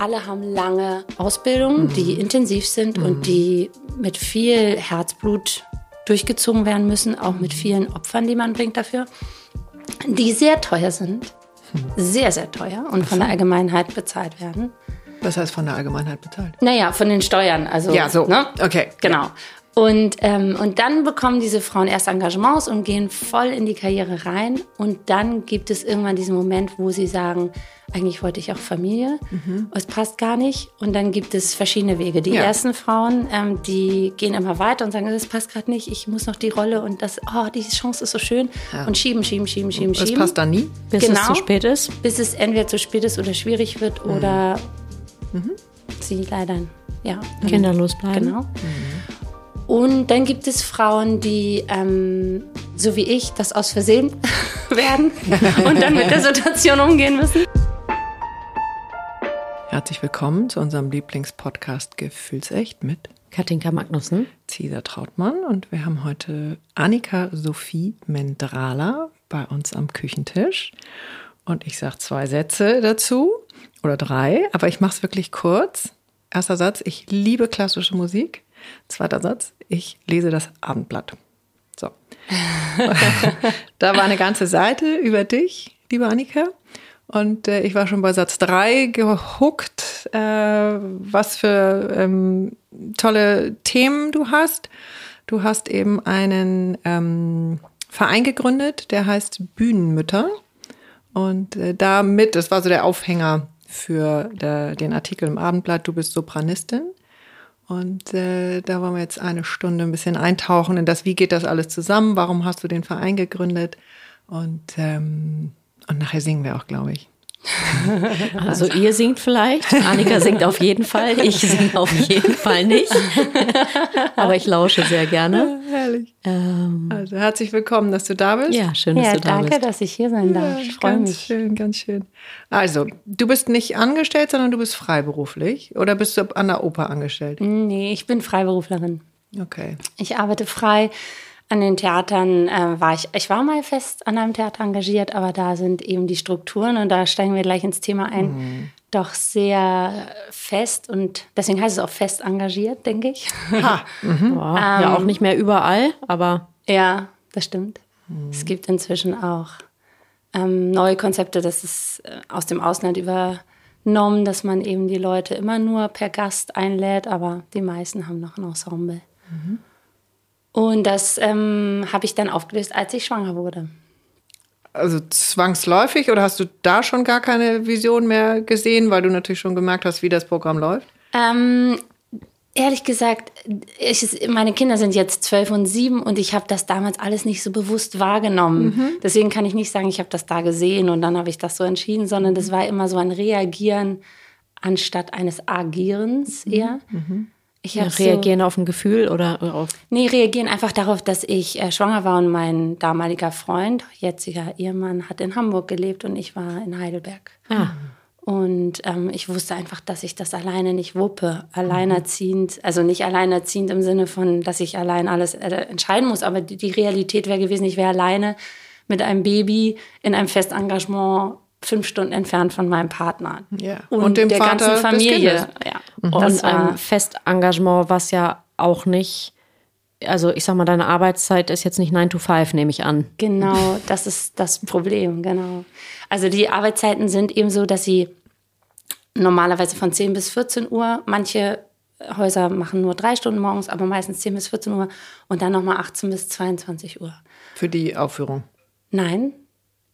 alle haben lange Ausbildungen, die intensiv sind und die mit viel Herzblut durchgezogen werden müssen, auch mit vielen Opfern, die man bringt dafür, die sehr teuer sind, sehr, sehr teuer und von der Allgemeinheit bezahlt werden. Was heißt von der Allgemeinheit bezahlt? Naja, von den Steuern. Also, Ja, so. Ne? Okay. Genau. Und, ähm, und dann bekommen diese Frauen erst Engagements und gehen voll in die Karriere rein. Und dann gibt es irgendwann diesen Moment, wo sie sagen, eigentlich wollte ich auch Familie, es passt gar nicht. Und dann gibt es verschiedene Wege. Die Ja. ersten Frauen, ähm, die gehen immer weiter und sagen, das passt gerade nicht, ich muss noch die Rolle und das, oh, die Chance ist so schön. Ja. Und schieben, schieben, schieben, schieben, Das schieben. passt dann nie. Bis Genau. es zu spät ist. Bis es entweder zu spät ist oder schwierig wird oder sie leider, ja, Kinderlos bleiben. Genau. Und dann gibt es Frauen, die, ähm, so wie ich, das aus Versehen werden und dann mit der Situation umgehen müssen. Herzlich willkommen zu unserem Lieblingspodcast Gefühlsecht mit Katinka Magnussen. Cesar Trautmann. Und wir haben heute Annika Sophie Mendrala bei uns am Küchentisch. Und ich sage zwei Sätze dazu oder drei, aber ich mache es wirklich kurz. Erster Satz, ich liebe klassische Musik. Zweiter Satz, ich lese das Abendblatt. So. da war eine ganze Seite über dich, liebe Annika. Und äh, ich war schon bei Satz drei gehuckt, äh, was für ähm, tolle Themen du hast. Du hast eben einen ähm, Verein gegründet, der heißt Bühnenmütter. Und äh, damit, das war so der Aufhänger für der, den Artikel im Abendblatt, du bist Sopranistin. Und äh, da wollen wir jetzt eine Stunde ein bisschen eintauchen in das, wie geht das alles zusammen, warum hast du den Verein gegründet und, ähm, und nachher singen wir auch, glaube ich. Also ihr singt vielleicht. Annika singt auf jeden Fall. Ich singe auf jeden Fall nicht. Aber ich lausche sehr gerne. Herrlich. Ähm, Also herzlich willkommen, dass du da bist. ja, schön, dass Ja, du da danke, bist. dass ich hier sein darf. Ich freue ganz mich. schön, ganz schön. Also, du bist nicht angestellt, sondern du bist freiberuflich oder bist du an der Oper angestellt? Nee, ich bin Freiberuflerin. Okay. Ich arbeite frei. An den Theatern äh, war ich, ich war mal fest an einem Theater engagiert, aber da sind eben die Strukturen und da steigen wir gleich ins Thema ein, doch sehr fest und deswegen heißt es auch fest engagiert, denke ich. Ha, Ja, ja, auch nicht mehr überall, aber Ja, das stimmt. Es gibt inzwischen auch ähm, neue Konzepte, das ist äh, aus dem Ausland übernommen, dass man eben die Leute immer nur per Gast einlädt, aber die meisten haben noch ein Ensemble. Und das ähm, habe ich dann aufgelöst, als ich schwanger wurde. also zwangsläufig oder hast du da schon gar keine Vision mehr gesehen, weil du natürlich schon gemerkt hast, wie das Programm läuft? Ähm, ehrlich gesagt, ich, meine Kinder sind jetzt zwölf und sieben und ich habe das damals alles nicht so bewusst wahrgenommen. Deswegen kann ich nicht sagen, ich habe das da gesehen und dann habe ich das so entschieden, sondern das war immer so ein Reagieren anstatt eines Agierens eher. Ich ja, hab so- reagieren auf ein Gefühl oder auf. Nee, reagieren einfach darauf, dass ich äh, schwanger war und mein damaliger Freund, jetziger Ehemann, hat in Hamburg gelebt und ich war in Heidelberg. Ah, Und ähm, ich wusste einfach, dass ich das alleine nicht wuppe. Alleinerziehend, also nicht alleinerziehend im Sinne von, dass ich allein alles äh, entscheiden muss, aber die, die Realität wäre gewesen, ich wäre alleine mit einem Baby in einem Festengagement fünf Stunden entfernt von meinem Partner. Ja. Und, Und dem der Vater ganzen Familie. Ja. und Das war, ein Festengagement, was ja auch nicht. Also ich sag mal, deine Arbeitszeit ist jetzt nicht 9 to 5, nehme ich an. Genau, das ist das Problem, genau. Also die Arbeitszeiten sind eben so, dass sie normalerweise von 10 bis 14 Uhr, manche Häuser machen nur drei Stunden morgens, aber meistens 10 bis 14 Uhr und dann nochmal 18 bis 22 Uhr. Für die Aufführung. Nein,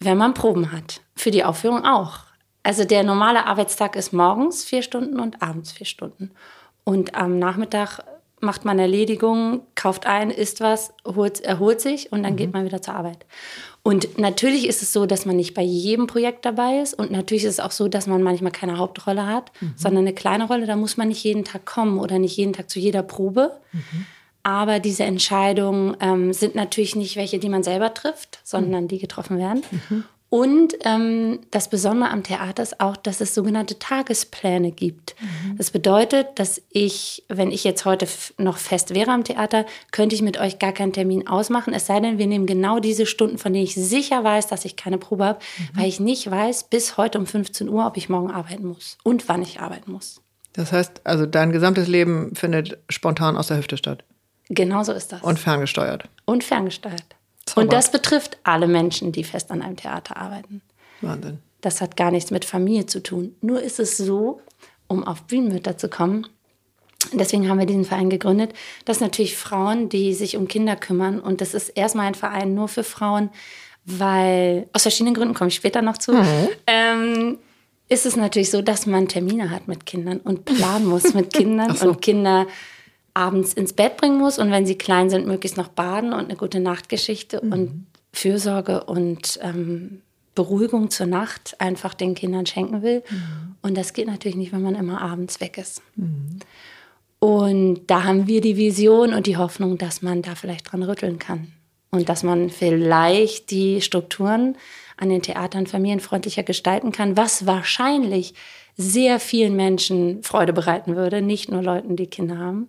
wenn man Proben hat. Für die Aufführung auch. Also der normale Arbeitstag ist morgens vier Stunden und abends vier Stunden. Und am Nachmittag macht man Erledigungen, kauft ein, isst was, holt, erholt sich und dann geht man wieder zur Arbeit. Und natürlich ist es so, dass man nicht bei jedem Projekt dabei ist. Und natürlich ist es auch so, dass man manchmal keine Hauptrolle hat, sondern eine kleine Rolle. Da muss man nicht jeden Tag kommen oder nicht jeden Tag zu jeder Probe. Aber diese Entscheidungen ähm, sind natürlich nicht welche, die man selber trifft, sondern die getroffen werden. Und ähm, das Besondere am Theater ist auch, dass es sogenannte Tagespläne gibt. Mhm. Das bedeutet, dass ich, wenn ich jetzt heute noch fest wäre am Theater, könnte ich mit euch gar keinen Termin ausmachen. Es sei denn, wir nehmen genau diese Stunden, von denen ich sicher weiß, dass ich keine Probe habe, mhm. weil ich nicht weiß bis heute um 15 Uhr, ob ich morgen arbeiten muss und wann ich arbeiten muss. Das heißt, also dein gesamtes Leben findet spontan aus der Hüfte statt. Genau so ist das. Und ferngesteuert. Und ferngesteuert. Zauber. Und das betrifft alle Menschen, die fest an einem Theater arbeiten. Wahnsinn. Das hat gar nichts mit Familie zu tun. Nur ist es so, um auf Bühnenmütter zu kommen, deswegen haben wir diesen Verein gegründet, dass natürlich Frauen, die sich um Kinder kümmern, und das ist erstmal ein Verein nur für Frauen, weil, aus verschiedenen Gründen komme ich später noch zu, mhm. ähm, ist es natürlich so, dass man Termine hat mit Kindern und planen muss mit Kindern so. und Kinder abends ins Bett bringen muss und wenn sie klein sind, möglichst noch baden und eine gute Nachtgeschichte mhm. und Fürsorge und ähm, Beruhigung zur Nacht einfach den Kindern schenken will. Mhm. Und das geht natürlich nicht, wenn man immer abends weg ist. Mhm. Und da haben wir die Vision und die Hoffnung, dass man da vielleicht dran rütteln kann. Und dass man vielleicht die Strukturen an den Theatern familienfreundlicher gestalten kann, was wahrscheinlich sehr vielen Menschen Freude bereiten würde, nicht nur Leuten, die Kinder haben.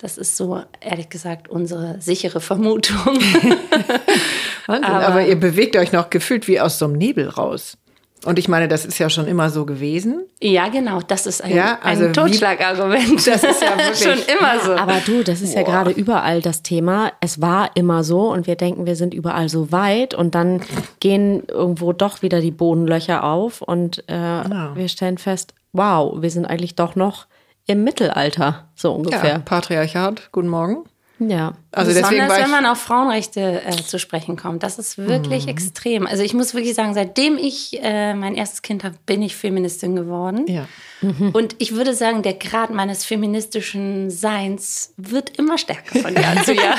Das ist so, ehrlich gesagt, unsere sichere Vermutung. Wahnsinn, aber, aber, ihr bewegt euch noch gefühlt wie aus so einem Nebel raus. Und ich meine, das ist ja schon immer so gewesen. Ja, genau, das ist ein, ja, also ein Totschlagargument. Das ist ja wirklich schon immer so. Aber du, das ist Boah. ja gerade überall das Thema. Es war immer so und wir denken, wir sind überall so weit und dann gehen irgendwo doch wieder die Bodenlöcher auf und äh, genau. wir stellen fest, wow, wir sind eigentlich doch noch im Mittelalter, so ungefähr. Ja, Patriarchat, guten Morgen. Ja, also deswegen besonders wenn man auf Frauenrechte äh, zu sprechen kommt. Das ist wirklich mhm. extrem. Also ich muss wirklich sagen, seitdem ich äh, mein erstes Kind habe, bin ich Feministin geworden. Ja. Mhm. Und ich würde sagen, der Grad meines feministischen Seins wird immer stärker von Jahr zu Jahr.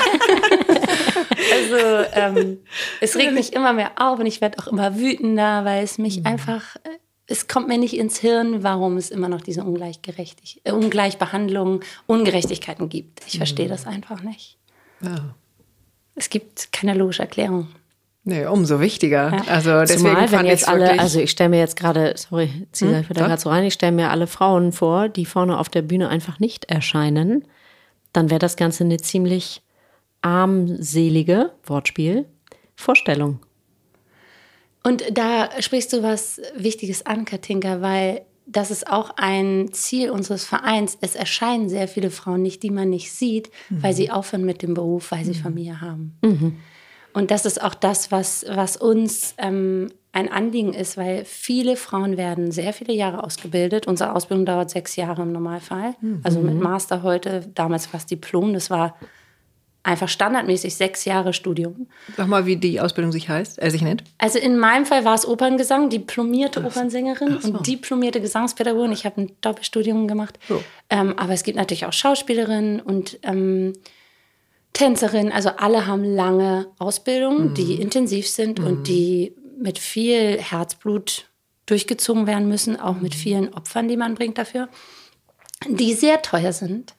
also ähm, es regt mich immer mehr auf und ich werde auch immer wütender, weil es mich mhm. einfach äh, es kommt mir nicht ins Hirn, warum es immer noch diese äh, Ungleichbehandlung, Ungerechtigkeiten gibt. Ich verstehe mhm. das einfach nicht. Ja. Es gibt keine logische Erklärung. Nee, umso wichtiger. Ja. Also deswegen Zumal, wenn jetzt alle, also ich stelle mir jetzt gerade, sorry, zieh hm? da gerade so rein, ich stelle mir alle Frauen vor, die vorne auf der Bühne einfach nicht erscheinen, dann wäre das Ganze eine ziemlich armselige, Wortspiel, Vorstellung. Und da sprichst du was Wichtiges an, Katinka, weil das ist auch ein Ziel unseres Vereins. Es erscheinen sehr viele Frauen nicht, die man nicht sieht, mhm. weil sie aufhören mit dem Beruf, weil sie mhm. Familie haben. Mhm. Und das ist auch das, was, was uns ähm, ein Anliegen ist, weil viele Frauen werden sehr viele Jahre ausgebildet. Unsere Ausbildung dauert sechs Jahre im Normalfall. Mhm. Also mit Master heute, damals fast Diplom. Das war einfach standardmäßig sechs Jahre Studium. Sag mal, wie die Ausbildung sich heißt, äh, sich nennt. Also in meinem Fall war es Operngesang, diplomierte Opernsängerin so. und diplomierte Gesangspädagogin. Ich habe ein Doppelstudium gemacht. So. Ähm, aber es gibt natürlich auch Schauspielerinnen und ähm, Tänzerin. Also alle haben lange Ausbildungen, mhm. die intensiv sind mhm. und die mit viel Herzblut durchgezogen werden müssen, auch mit mhm. vielen Opfern, die man bringt dafür, die sehr teuer sind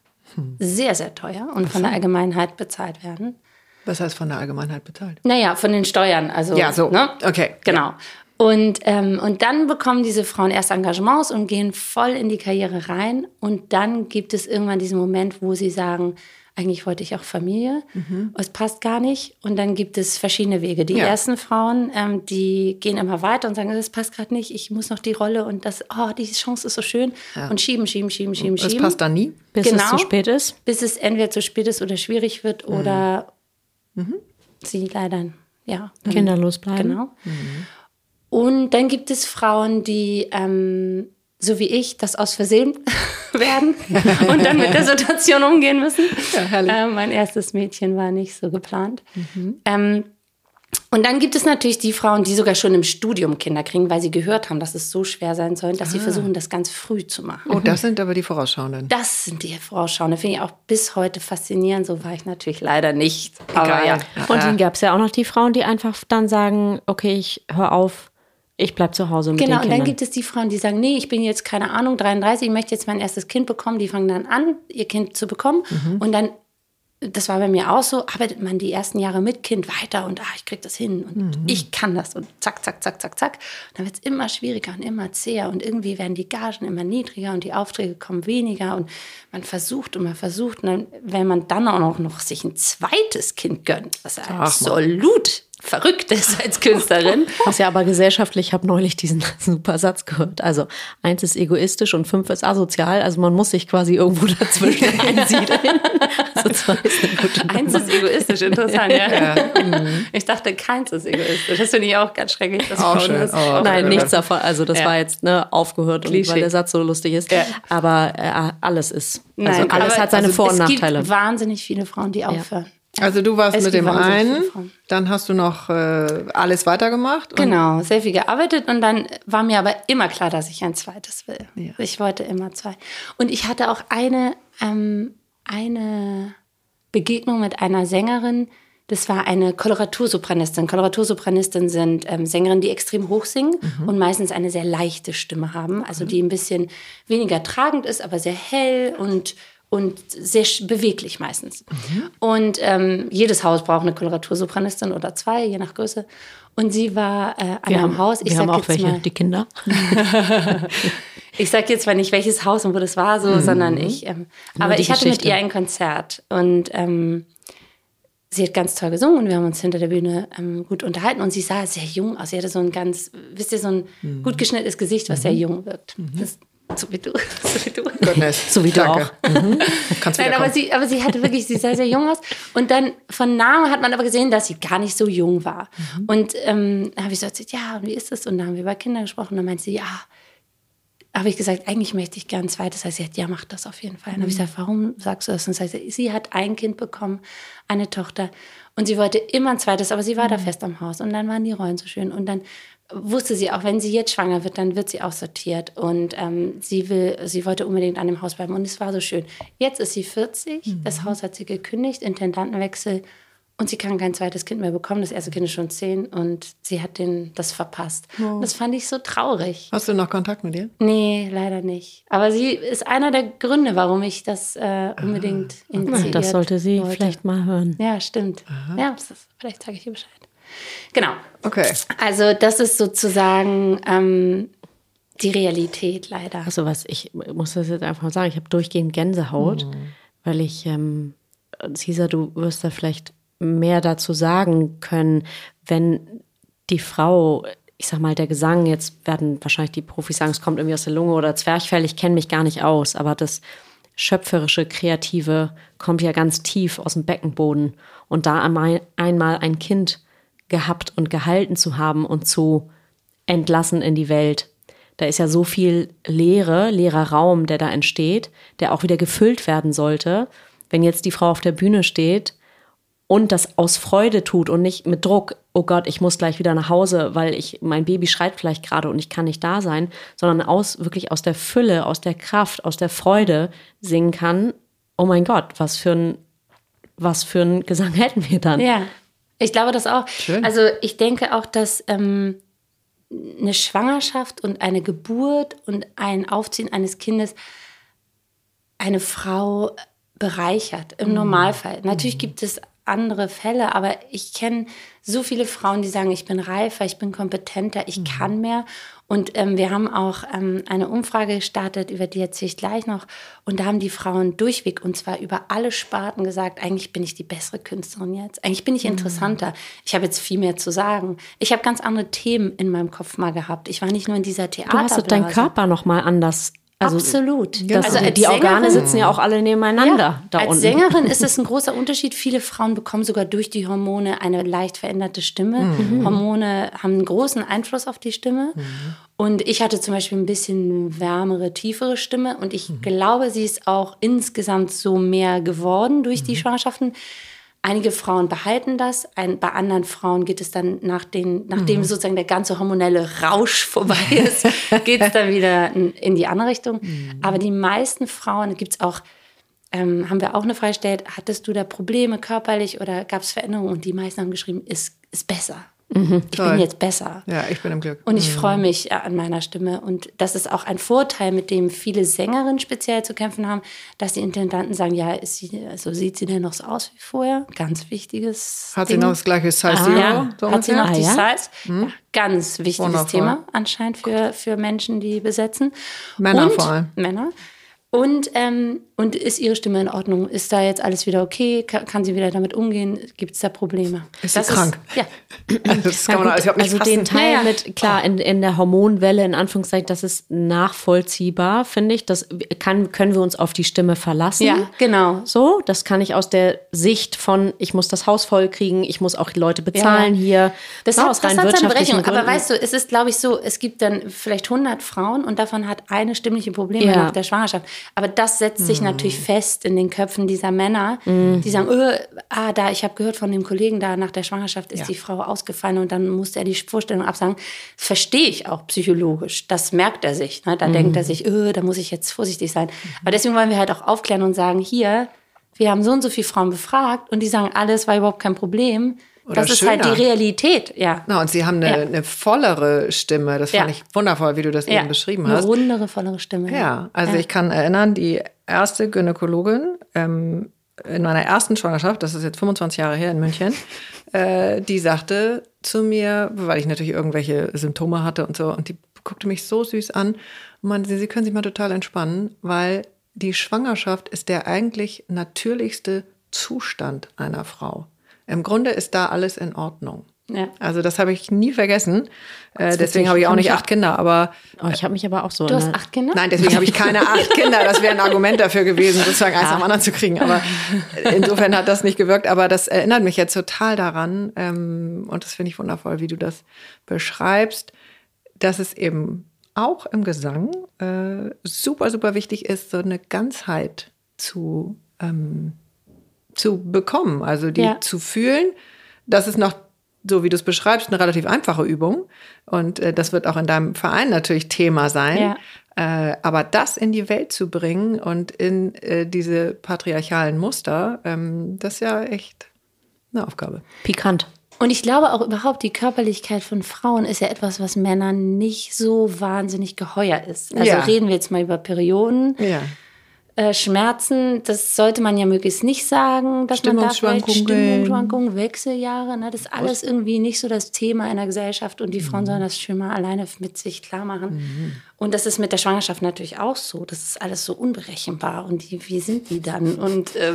sehr, sehr teuer und von der Allgemeinheit bezahlt werden. Was heißt von der Allgemeinheit bezahlt? Naja, von den Steuern. Also, ja, so. Ne? Okay. Genau. Ja. Und, ähm, und dann bekommen diese Frauen erst Engagements und gehen voll in die Karriere rein. Und dann gibt es irgendwann diesen Moment, wo sie sagen, eigentlich wollte ich auch Familie, mhm. es passt gar nicht. Und dann gibt es verschiedene Wege. Die ja. ersten Frauen, ähm, die gehen immer weiter und sagen, das passt gerade nicht, ich muss noch die Rolle und das, oh, die Chance ist so schön. Ja. Und schieben, schieben, schieben, schieben, schieben. Das passt dann nie? Bis genau, es zu spät ist? Bis es entweder zu spät ist oder schwierig wird mhm. oder mhm. sie leider, ja. Kinderlos bleiben. Genau. Mhm. Und dann gibt es Frauen, die ähm, so wie ich, das aus Versehen werden und dann mit der Situation umgehen müssen. Ja, äh, mein erstes Mädchen war nicht so geplant. Mhm. Ähm, und dann gibt es natürlich die Frauen, die sogar schon im Studium Kinder kriegen, weil sie gehört haben, dass es so schwer sein soll, dass ah. sie versuchen, das ganz früh zu machen. Oh, das sind aber die Vorausschauenden. Das sind die Vorausschauenden. Finde ich auch bis heute faszinierend. So war ich natürlich leider nicht. Aber ja. Und dann gab es ja auch noch die Frauen, die einfach dann sagen, okay, ich höre auf, ich bleibe zu Hause mit genau, den Kindern. Genau, und dann gibt es die Frauen, die sagen, nee, ich bin jetzt, keine Ahnung, 33, ich möchte jetzt mein erstes Kind bekommen. Die fangen dann an, ihr Kind zu bekommen. Mhm. Und dann das war bei mir auch so, arbeitet man die ersten Jahre mit Kind weiter und ah, ich krieg das hin und mhm. ich kann das und zack, zack, zack, zack, zack. Und dann wird es immer schwieriger und immer zäher und irgendwie werden die Gagen immer niedriger und die Aufträge kommen weniger und man versucht und man versucht. Und dann, wenn man dann auch noch sich ein zweites Kind gönnt, was Ach, absolut verrückt ist als Künstlerin. Was ja aber gesellschaftlich, ich habe neulich diesen super Satz gehört. Also eins ist egoistisch und fünf ist asozial. Also man muss sich quasi irgendwo dazwischen einsiedeln. Also zwei ist eine gute Eins ist egoistisch, interessant, ja. ja. Ich dachte, keins ist egoistisch. Das finde ich auch ganz schrecklich. Das auch schön. Oh, Nein, nichts davon. Also das ja. war jetzt ne, aufgehört, und, weil der Satz so lustig ist. Ja. Aber äh, alles ist. Also Nein, alles hat seine also Vor- und Nachteile. Es gibt wahnsinnig viele Frauen, die aufhören. Also du warst es mit dem einen, dann hast du noch äh, alles weitergemacht. Genau, sehr viel gearbeitet und dann war mir aber immer klar, dass ich ein zweites will. Ja. Ich wollte immer zwei. Und ich hatte auch eine, ähm, eine Begegnung mit einer Sängerin, das war eine Koloratursopranistin. Koloratursopranistin sind ähm, Sängerinnen, die extrem hoch singen mhm. und meistens eine sehr leichte Stimme haben. Also die ein bisschen weniger tragend ist, aber sehr hell und und sehr beweglich meistens. Mhm. Und ähm, jedes Haus braucht eine Koloratursopranistin oder zwei, je nach Größe. Und sie war äh, an wir einem haben, Haus. Ich wir haben auch welche, mal, die Kinder. ich sage jetzt zwar nicht, welches Haus und wo das war, so, mhm. sondern ich. Ähm, aber ich hatte Geschichte. mit ihr ein Konzert und ähm, sie hat ganz toll gesungen und wir haben uns hinter der Bühne ähm, gut unterhalten und sie sah sehr jung aus. Sie hatte so ein ganz, wisst ihr, so ein mhm. gut geschnittenes Gesicht, was mhm. sehr jung wirkt. Mhm. Das so wie du. So wie du. Goodness. So wie du Danke. auch. Mhm. Nein, aber sie, aber sie hatte wirklich, sie sah sehr jung aus. Und dann von Namen hat man aber gesehen, dass sie gar nicht so jung war. Mhm. Und ähm, habe ich so erzählt, ja, und wie ist das? Und dann haben wir über Kinder gesprochen. Und dann meinte sie, ja, habe ich gesagt, eigentlich möchte ich gern ein zweites. Also sie hat, ja, mach das auf jeden Fall. Und mhm. habe ich gesagt, warum sagst du das? Und sie, sie hat ein Kind bekommen, eine Tochter. Und sie wollte immer ein zweites, aber sie war mhm. da fest am Haus. Und dann waren die Rollen so schön. Und dann wusste sie auch, wenn sie jetzt schwanger wird, dann wird sie auch sortiert. Und ähm, sie will, sie wollte unbedingt an dem Haus bleiben. Und es war so schön. Jetzt ist sie 40, mhm. das Haus hat sie gekündigt, Intendantenwechsel. Und sie kann kein zweites Kind mehr bekommen. Das erste Kind ist schon zehn und sie hat den, das verpasst. Oh. Das fand ich so traurig. Hast du noch Kontakt mit ihr? Nee, leider nicht. Aber sie ist einer der Gründe, warum ich das äh, unbedingt ah. initiiert Das sollte sie wollte. vielleicht mal hören. Ja, stimmt. Aha. Ja, ist, vielleicht sage ich ihr Bescheid. Genau. Okay. Also das ist sozusagen ähm, die Realität leider. Also was ich muss das jetzt einfach mal sagen, ich habe durchgehend Gänsehaut, mhm. weil ich, ähm, Cesar, du wirst da vielleicht mehr dazu sagen können, wenn die Frau ich sag mal, der Gesang, jetzt werden wahrscheinlich die Profis sagen, es kommt irgendwie aus der Lunge oder Zwerchfell, ich kenne mich gar nicht aus, aber das schöpferische, kreative kommt ja ganz tief aus dem Beckenboden. Und da einmal ein Kind gehabt und gehalten zu haben und zu entlassen in die Welt. Da ist ja so viel Leere, leerer Raum, der da entsteht, der auch wieder gefüllt werden sollte. Wenn jetzt die Frau auf der Bühne steht und das aus Freude tut und nicht mit Druck, oh Gott, ich muss gleich wieder nach Hause, weil ich mein Baby schreit vielleicht gerade und ich kann nicht da sein, sondern aus wirklich aus der Fülle, aus der Kraft, aus der Freude singen kann. Oh mein Gott, was für ein was für ein Gesang hätten wir dann? Ja, ich glaube das auch. Schön. Also ich denke auch, dass ähm, eine Schwangerschaft und eine Geburt und ein Aufziehen eines Kindes eine Frau bereichert im mhm. Normalfall. Natürlich mhm. gibt es andere Fälle, aber ich kenne so viele Frauen, die sagen, ich bin reifer, ich bin kompetenter, ich mhm. kann mehr. Und ähm, wir haben auch ähm, eine Umfrage gestartet, über die erzähle ich gleich noch. Und da haben die Frauen durchweg, und zwar über alle Sparten gesagt, eigentlich bin ich die bessere Künstlerin jetzt. Eigentlich bin ich mhm. interessanter. Mhm. Ich habe jetzt viel mehr zu sagen. Ich habe ganz andere Themen in meinem Kopf mal gehabt. Ich war nicht nur in dieser Theater. Du hast deinen Körper noch mal anders also, Absolut. Das, also die Sängerin, Organe sitzen ja auch alle nebeneinander ja, da als unten. Sängerin ist es ein großer Unterschied. Viele Frauen bekommen sogar durch die Hormone eine leicht veränderte Stimme. Mhm. Hormone haben einen großen Einfluss auf die Stimme. Mhm. Und ich hatte zum Beispiel ein bisschen wärmere, tiefere Stimme. Und ich mhm. glaube, sie ist auch insgesamt so mehr geworden durch die mhm. Schwangerschaften. Einige Frauen behalten das, ein, bei anderen Frauen geht es dann, nach den, nachdem mhm. sozusagen der ganze hormonelle Rausch vorbei ist, geht es dann wieder in, die andere Richtung. Mhm. Aber die meisten Frauen, gibt es auch, ähm, haben wir auch eine Freistellung, hattest du da Probleme körperlich oder gab es Veränderungen? Und die meisten haben geschrieben, ist, ist besser. Mhm. Ich Toll. bin jetzt besser. Ja, ich bin im Glück. Und ich mhm. freue mich äh, an meiner Stimme. Und das ist auch ein Vorteil, mit dem viele Sängerinnen speziell zu kämpfen haben, dass die Intendanten sagen, ja, ist sie, also sieht sie denn noch so aus wie vorher? Ganz wichtiges Hat Ding. sie noch das gleiche Size Zero? Ja, so hat sie noch die ah, ja? Size? Mhm. Ja, ganz wichtiges Wundervoll. Thema anscheinend für, für Menschen, die besetzen. Männer Und vor allem. Männer. Und, ähm, und ist ihre Stimme in Ordnung? Ist da jetzt alles wieder okay? Kann, kann sie wieder damit umgehen? Gibt es da Probleme? Ist das sie krank? Ist, ja. das kann man also, nicht also den Teil ja, ja. mit, klar, in, in der Hormonwelle, in Anführungszeichen, das ist nachvollziehbar, finde ich. Das kann, können wir uns auf die Stimme verlassen. Ja, genau. So, das kann ich aus der Sicht von, ich muss das Haus voll kriegen, ich muss auch die Leute bezahlen ja. hier. Das, hat, aus das hat seine Berechnung. Aber weißt du, es ist, glaube ich, so, es gibt dann vielleicht 100 Frauen und davon hat eine stimmliche Probleme nach der Schwangerschaft. Aber das setzt sich mm. natürlich fest in den Köpfen dieser Männer, mm. die sagen, oh, ah, da, ich habe gehört von dem Kollegen, da nach der Schwangerschaft ist ja. die Frau ausgefallen und dann musste er die Vorstellung absagen. Das verstehe ich auch psychologisch. Das merkt er sich. Ne? Da mm. denkt er sich, oh, da muss ich jetzt vorsichtig sein. Aber deswegen wollen wir halt auch aufklären und sagen, hier, wir haben so und so viele Frauen befragt und die sagen, alles war überhaupt kein Problem. Oder das schöner. ist halt die Realität, ja. Na, und sie haben eine, ja. eine vollere Stimme. Das fand ja. ich wundervoll, wie du das ja. eben beschrieben hast. Eine rundere, vollere Stimme. Ja, also ich kann erinnern, die erste Gynäkologin ähm, in meiner ersten Schwangerschaft, das ist jetzt 25 Jahre her in München, äh, die sagte zu mir, weil ich natürlich irgendwelche Symptome hatte und so, und die guckte mich so süß an und meinte, sie können sich mal total entspannen, weil die Schwangerschaft ist der eigentlich natürlichste Zustand einer Frau. Im Grunde ist da alles in Ordnung. Ja. Also das habe ich nie vergessen. Äh, deswegen habe ich auch nicht acht Kinder, aber oh, ich habe mich aber auch so. Du hast acht Kinder? Nein, deswegen habe ich keine acht Kinder. Das wäre ein Argument dafür gewesen, sozusagen eins ja. am anderen zu kriegen. Aber insofern hat das nicht gewirkt. Aber das erinnert mich jetzt total daran ähm, und das finde ich wundervoll, wie du das beschreibst, dass es eben auch im Gesang äh, super super wichtig ist, so eine Ganzheit zu ähm, zu bekommen, also die ja. zu fühlen. Das ist noch, so wie du es beschreibst, eine relativ einfache Übung. Und äh, das wird auch in deinem Verein natürlich Thema sein. Ja. Äh, aber das in die Welt zu bringen und in äh, diese patriarchalen Muster, ähm, das ist ja echt eine Aufgabe. Pikant. Und ich glaube auch überhaupt, die Körperlichkeit von Frauen ist ja etwas, was Männern nicht so wahnsinnig geheuer ist. Also ja. reden wir jetzt mal über Perioden. Ja. Äh, Schmerzen, das sollte man ja möglichst nicht sagen, dass man da vielleicht Stimmungsschwankungen, Wechseljahre, ne, das ist alles irgendwie nicht so das Thema in der Gesellschaft und die Frauen mhm. sollen das schon mal alleine mit sich klar machen. Mhm. Und das ist mit der Schwangerschaft natürlich auch so. Das ist alles so unberechenbar und die, wie sind die dann und äh,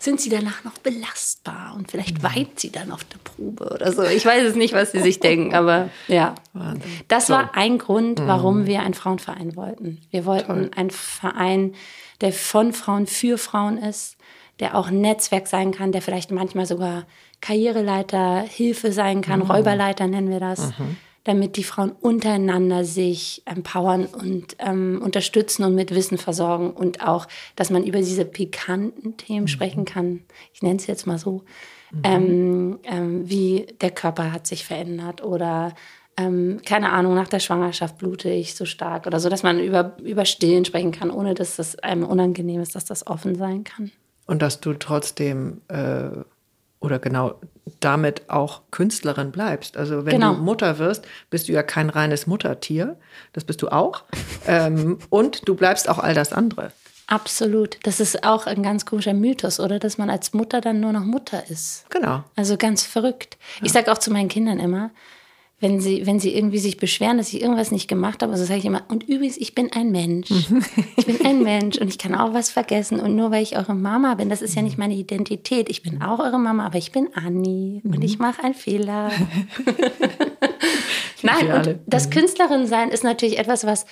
sind sie danach noch belastbar und vielleicht mhm. weint sie dann auf der Probe oder so. Ich weiß es nicht, was sie sich denken, aber ja. Wahnsinn. Das war ein Grund, warum mhm. wir einen Frauenverein wollten. Wir wollten Toll. einen Verein, der von Frauen für Frauen ist, der auch ein Netzwerk sein kann, der vielleicht manchmal sogar Karriereleiter, Hilfe sein kann, mhm. Räuberleiter nennen wir das, mhm. damit die Frauen untereinander sich empowern und ähm, unterstützen und mit Wissen versorgen und auch, dass man über diese pikanten Themen mhm. sprechen kann. Ich nenne es jetzt mal so. Mhm. Ähm, ähm, wie der Körper hat sich verändert oder ähm, keine Ahnung, nach der Schwangerschaft blute ich so stark oder so, dass man über, über Stillen sprechen kann, ohne dass das einem unangenehm ist, dass das offen sein kann. Und dass du trotzdem äh, oder genau damit auch Künstlerin bleibst. Also wenn genau. du Mutter wirst, bist du ja kein reines Muttertier, das bist du auch. ähm, und du bleibst auch all das andere. Absolut. Das ist auch ein ganz komischer Mythos, oder? Dass man als Mutter dann nur noch Mutter ist. Genau. Also ganz verrückt. Ja. Ich sage auch zu meinen Kindern immer, wenn sie, wenn sie irgendwie sich beschweren, dass ich irgendwas nicht gemacht habe, also sage ich immer, und übrigens, ich bin ein Mensch. Ich bin ein Mensch und ich kann auch was vergessen. Und nur weil ich eure Mama bin, das ist ja nicht meine Identität. Ich bin auch eure Mama, aber ich bin Anni und mhm. ich mache einen Fehler. Nein, und das mhm. Künstlerin sein ist natürlich etwas, was,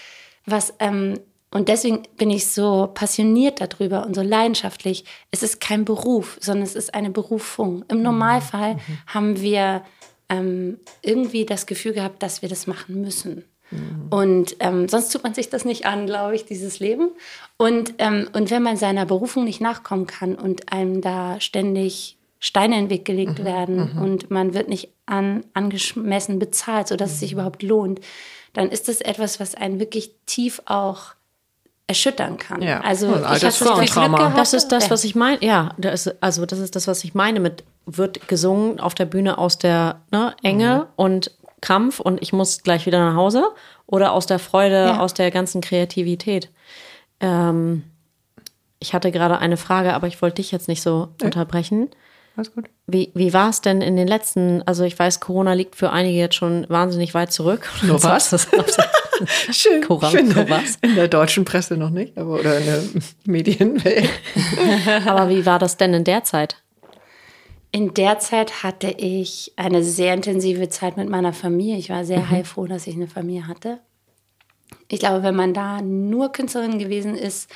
was ähm, und deswegen bin ich so passioniert darüber und so leidenschaftlich. Es ist kein Beruf, sondern es ist eine Berufung. Im Normalfall mhm. haben wir ähm, irgendwie das Gefühl gehabt, dass wir das machen müssen. Mhm. Und ähm, sonst tut man sich das nicht an, glaube ich, dieses Leben. Und, ähm, und wenn man seiner Berufung nicht nachkommen kann und einem da ständig Steine in den Weg gelegt mhm. werden mhm. und man wird nicht an, angemessen bezahlt, sodass es sich mhm. überhaupt lohnt, dann ist das etwas, was einen wirklich tief auch erschüttern kann. Ja. Also ich das, das ist das, was ich meine. Ja, das, also das ist das, was ich meine mit wird gesungen auf der Bühne aus der ne, Enge Mhm. und Krampf und ich muss gleich wieder nach Hause oder aus der Freude, Ja. aus der ganzen Kreativität. Ähm, ich hatte gerade eine Frage, aber ich wollte dich jetzt nicht so unterbrechen. Alles gut. Wie, wie war es denn in den letzten, also ich weiß, Corona liegt für einige jetzt schon wahnsinnig weit zurück. So was? Schön. Ich finde, Coras. in der deutschen Presse noch nicht, aber oder in der Medienwelt. aber wie war das denn in der Zeit? In der Zeit hatte ich eine sehr intensive Zeit mit meiner Familie. Ich war sehr heilfroh, dass ich eine Familie hatte. Ich glaube, wenn man da nur Künstlerin gewesen ist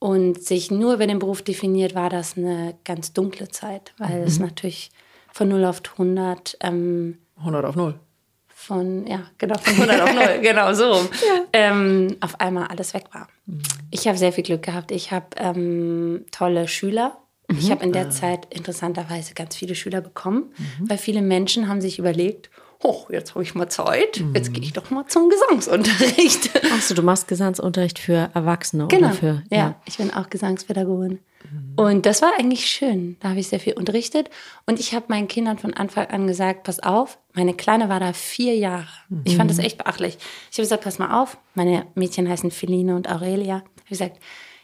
und sich nur über den Beruf definiert, war das eine ganz dunkle Zeit, weil es natürlich von 0 auf 100 ähm, 100 auf 0. von, ja, genau, von 100 auf 0, genau so, ähm, auf einmal alles weg war. Ich habe sehr viel Glück gehabt. Ich habe ähm, tolle Schüler. Ich habe in der Zeit interessanterweise ganz viele Schüler bekommen, weil viele Menschen haben sich überlegt, oh, jetzt habe ich mal Zeit, jetzt gehe ich doch mal zum Gesangsunterricht. Achso, du machst Gesangsunterricht für Erwachsene Genau. oder für. ja. ich bin auch Gesangspädagogin. Und das war eigentlich schön. Da habe ich sehr viel unterrichtet. Und ich habe meinen Kindern von Anfang an gesagt, pass auf, meine Kleine war da vier Jahre. Ich fand das echt beachtlich. Ich habe gesagt, pass mal auf, meine Mädchen heißen Feline und Aurelia. Ich habe gesagt,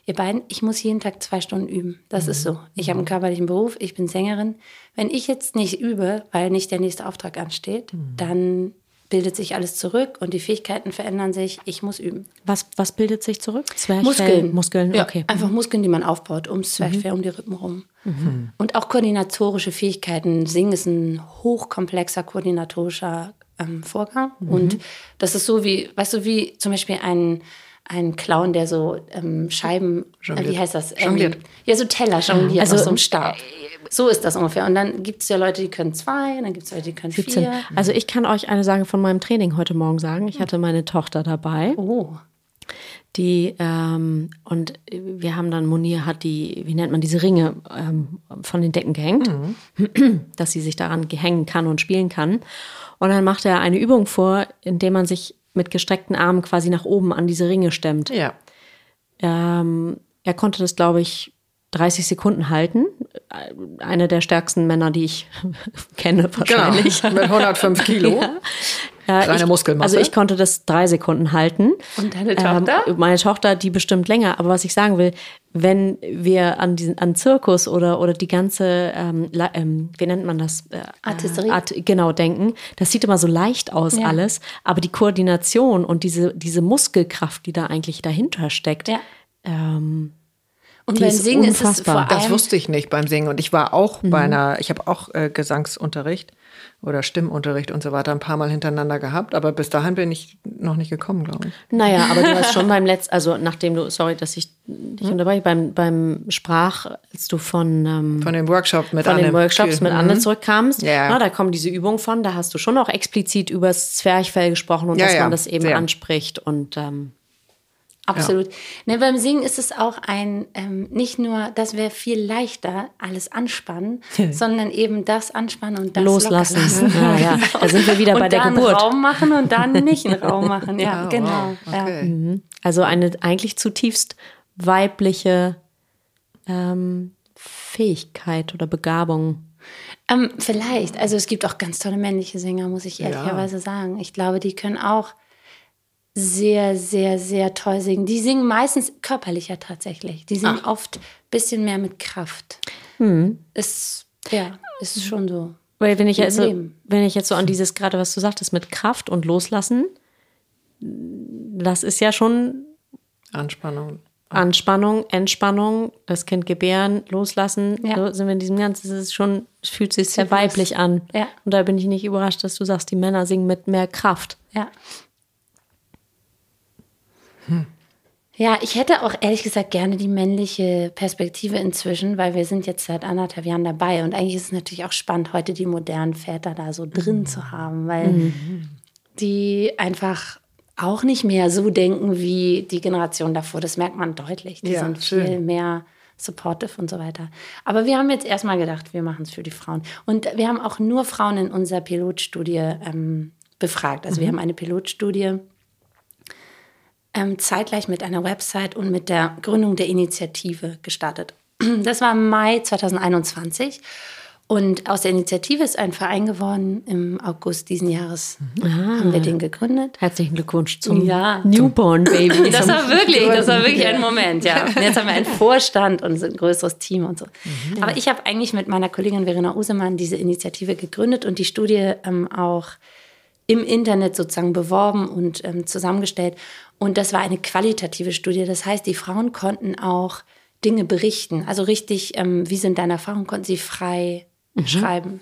ihr beiden, ich muss jeden Tag zwei Stunden üben. Das ist so. Ich habe einen körperlichen Beruf, ich bin Sängerin. Wenn ich jetzt nicht übe, weil nicht der nächste Auftrag ansteht, dann bildet sich alles zurück und die Fähigkeiten verändern sich. Ich muss üben. Was, was bildet sich zurück? Zwerchfell? Muskeln. Muskeln, ja, okay. Einfach Muskeln, die man aufbaut, ums Zwerchfell, um die Rippen rum. Und auch koordinatorische Fähigkeiten. Singen ist ein hochkomplexer koordinatorischer ähm, Vorgang. Und das ist so wie, weißt du, wie zum Beispiel ein, ein Clown, der so ähm, Scheiben, äh, wie heißt das? Ähm, Jongliert. ja, so Teller jongliert Also, aus so einem Stab. So ist das ungefähr. Und dann gibt es ja Leute, die können zwei, dann gibt es Leute, die können 17. vier. Also ich kann euch eine Sache von meinem Training heute Morgen sagen. Ich hatte meine Tochter dabei. Oh. Die, ähm, und wir haben dann, Monir hat die, wie nennt man diese Ringe ähm, von den Decken gehängt, dass sie sich daran hängen kann und spielen kann. Und dann macht er eine Übung vor, indem man sich mit gestreckten Armen quasi nach oben an diese Ringe stemmt. Ja. Ähm, er konnte das, glaube ich, 30 Sekunden halten. Einer der stärksten Männer, die ich kenne, wahrscheinlich. Genau. Mit 105 Kilo. Ja, Kleine ich, Muskelmasse. Also ich konnte das drei Sekunden halten. Und deine Tochter? Ähm, meine Tochter, die bestimmt länger. Aber was ich sagen will, wenn wir an diesen an Zirkus oder oder die ganze, ähm, ähm, wie nennt man das? Äh, Artisterie? Art, genau, denken. Das sieht immer so leicht aus Ja. alles. Aber die Koordination und diese, diese Muskelkraft, die da eigentlich dahinter steckt, Ja. ähm, Und beim ist Singen ist es unfassbar. vor Das allem wusste ich nicht beim Singen. Und ich war auch bei einer, ich habe auch äh, Gesangsunterricht oder Stimmunterricht und so weiter ein paar Mal hintereinander gehabt. Aber bis dahin bin ich noch nicht gekommen, glaube ich. Naja, aber du hast schon beim letzten, also nachdem du, sorry, dass ich dich unterbreche, beim, beim Sprach, als du von, ähm, Von dem Workshop mit von den Anne. Workshops mit Mhm. Anne zurückkamst, Ja. na, da kommen diese Übungen von, da hast du schon auch explizit über das Zwerchfell gesprochen und Ja, dass ja, man das eben sehr. anspricht und ähm, Absolut. Ne, beim Singen ist es auch ein, ähm, nicht nur, das wäre viel leichter, alles anspannen, sondern eben das anspannen und das loslassen. locker lassen. Ja, ja. Da sind wir wieder und bei der dann Geburt. Raum machen und dann nicht einen Raum machen. Ja, Ah, genau. wow. Okay. Mhm. Also eine eigentlich zutiefst weibliche ähm, Fähigkeit oder Begabung. Ja. Ähm, vielleicht. Also es gibt auch ganz tolle männliche Sänger, muss ich ehrlicherweise sagen. Ich glaube, die können auch sehr, sehr, sehr toll singen. Die singen meistens körperlicher tatsächlich. Die singen oft ein bisschen mehr mit Kraft. Hm. Ist, ja, ist schon so. Weil wenn ich, also, wenn ich jetzt so an dieses, gerade was du sagtest, mit Kraft und Loslassen, das ist ja schon Anspannung. Anspannung, Entspannung, das Kind gebären, loslassen. Ja. So sind wir in diesem Ganzen, es ist schon, es fühlt sich sehr weiblich an. Ja. Und da bin ich nicht überrascht, dass du sagst, die Männer singen mit mehr Kraft. Ja. Ja, ich hätte auch ehrlich gesagt gerne die männliche Perspektive inzwischen, weil wir sind jetzt seit anderthalb Jahren dabei und eigentlich ist es natürlich auch spannend, heute die modernen Väter da so drin zu haben, weil die einfach auch nicht mehr so denken wie die Generation davor. Das merkt man deutlich. Die Ja, sind schön. viel mehr supportive und so weiter. Aber wir haben jetzt erstmal gedacht, wir machen es für die Frauen. Und wir haben auch nur Frauen in unserer Pilotstudie ähm, befragt. Also wir haben eine Pilotstudie ähm, zeitgleich mit einer Website und mit der Gründung der Initiative gestartet. Das war im Mai 2021. Und aus der Initiative ist ein Verein geworden. Im August diesen Jahres haben wir den gegründet. Herzlichen Glückwunsch zum Ja. Newborn Baby. Das war wirklich, das war wirklich ein Moment, ja. Und jetzt haben wir einen Vorstand und ein größeres Team und so. Aber ich habe eigentlich mit meiner Kollegin Verena Usemann diese Initiative gegründet und die Studie ähm, auch im Internet sozusagen beworben und ähm, zusammengestellt. Und das war eine qualitative Studie. Das heißt, die Frauen konnten auch Dinge berichten. Also richtig, ähm, wie sind deine Erfahrungen, konnten sie frei schreiben.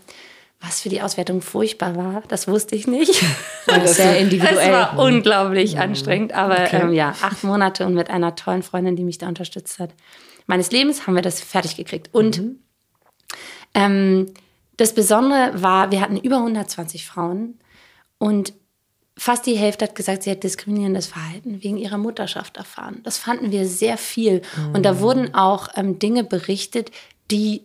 Was für die Auswertung furchtbar war, das wusste ich nicht. Das ist sehr Es individuell. war unglaublich anstrengend, aber ähm, ja, acht Monate und mit einer tollen Freundin, die mich da unterstützt hat, meines Lebens haben wir das fertig gekriegt. Und ähm, das Besondere war, wir hatten über 120 Frauen und fast die Hälfte hat gesagt, sie hat diskriminierendes Verhalten wegen ihrer Mutterschaft erfahren. Das fanden wir sehr viel. Und da wurden auch ähm, Dinge berichtet, die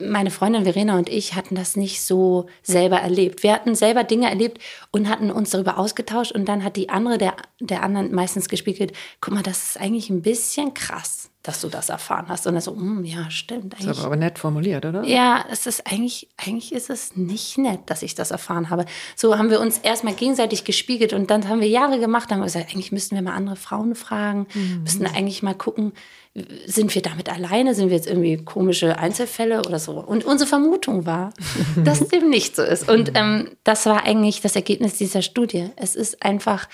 meine Freundin Verena und ich hatten das nicht so selber erlebt. Wir hatten selber Dinge erlebt und hatten uns darüber ausgetauscht und dann hat die andere der, der anderen meistens gespiegelt, guck mal, das ist eigentlich ein bisschen krass, dass du das erfahren hast. Und dann so, "Hm, ja, stimmt. Das ist aber, aber nett formuliert, oder? ja, es ist eigentlich, eigentlich ist es nicht nett, dass ich das erfahren habe. So haben wir uns erstmal gegenseitig gespiegelt und dann haben wir Jahre gemacht, haben wir gesagt, eigentlich müssten wir mal andere Frauen fragen, müssten eigentlich mal gucken, sind wir damit alleine, sind wir jetzt irgendwie komische Einzelfälle oder so. Und unsere Vermutung war, dass dem nicht so ist. Und ähm, das war eigentlich das Ergebnis dieser Studie. Es ist einfach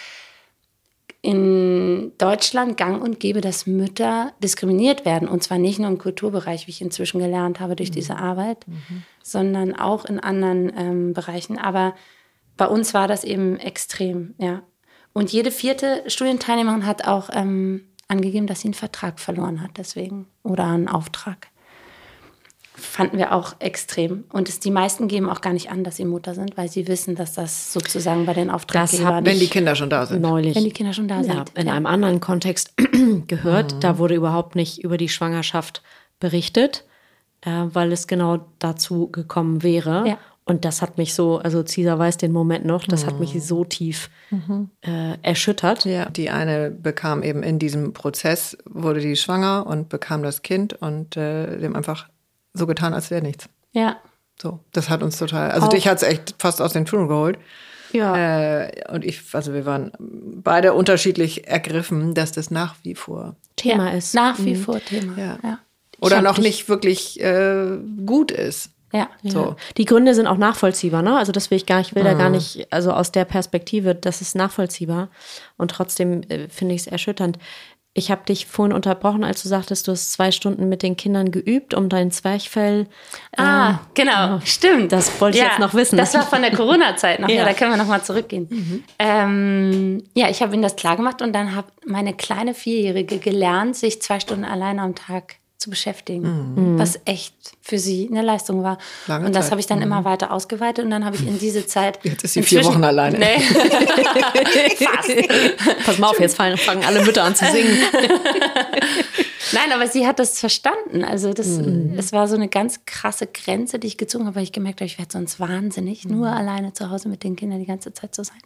in Deutschland gang und gäbe, dass Mütter diskriminiert werden. Und zwar nicht nur im Kulturbereich, wie ich inzwischen gelernt habe durch diese Arbeit, sondern auch in anderen ähm, Bereichen. Aber bei uns war das eben extrem, ja. Und jede vierte Studienteilnehmerin hat auch ähm, angegeben, dass sie einen Vertrag verloren hat, deswegen. Oder einen Auftrag. Fanden wir auch extrem. Und es, die meisten geben auch gar nicht an, dass sie Mutter sind, weil sie wissen, dass das sozusagen bei den Auftraggebern Wenn die Kinder schon da sind. Neulich. wenn die Kinder schon da sind. ja, in Ja. einem anderen Kontext gehört. Da wurde überhaupt nicht über die Schwangerschaft berichtet, äh, weil es genau dazu gekommen wäre. Ja. Und das hat mich so, also Cesar weiß den Moment noch, das hat mich so tief äh, erschüttert. Ja, die eine bekam eben in diesem Prozess, wurde die schwanger und bekam das Kind und äh, dem einfach so getan, als wäre nichts. ja. So, das hat uns total, also Auch- dich hat es echt fast aus den Schuhen geholt. Ja. Äh, und ich, also wir waren beide unterschiedlich ergriffen, dass das nach wie vor Thema ja. ist. Nach wie vor Thema. Ja. Ja. oder noch nicht wirklich äh, gut ist. Ja. So. Die Gründe sind auch nachvollziehbar, ne? Also das will ich gar nicht, ich will da Mhm. gar nicht, also aus der Perspektive, das ist nachvollziehbar. Und trotzdem äh, finde ich es erschütternd. Ich habe dich vorhin unterbrochen, als du sagtest, du hast zwei Stunden mit den Kindern geübt, um dein Zwerchfell. Ah, genau, stimmt. das wollte ich jetzt noch wissen. Das war von der Corona-Zeit noch. ja. Ja. da können wir noch mal zurückgehen. Ähm, ja, ich habe ihnen das klar gemacht und dann hat meine kleine Vierjährige gelernt, sich zwei Stunden alleine am Tag zu beschäftigen, was echt für sie eine Leistung war. Lange und das habe ich dann immer weiter ausgeweitet und dann habe ich in diese Zeit. Jetzt ist sie vier Wochen alleine. Nee. Pass mal auf, jetzt fallen, fangen alle Mütter an zu singen. Nein, aber sie hat das verstanden. Also das, Mhm. es war so eine ganz krasse Grenze, die ich gezogen habe, weil ich gemerkt habe, ich werde sonst wahnsinnig, nur Mhm. alleine zu Hause mit den Kindern die ganze Zeit zu sein.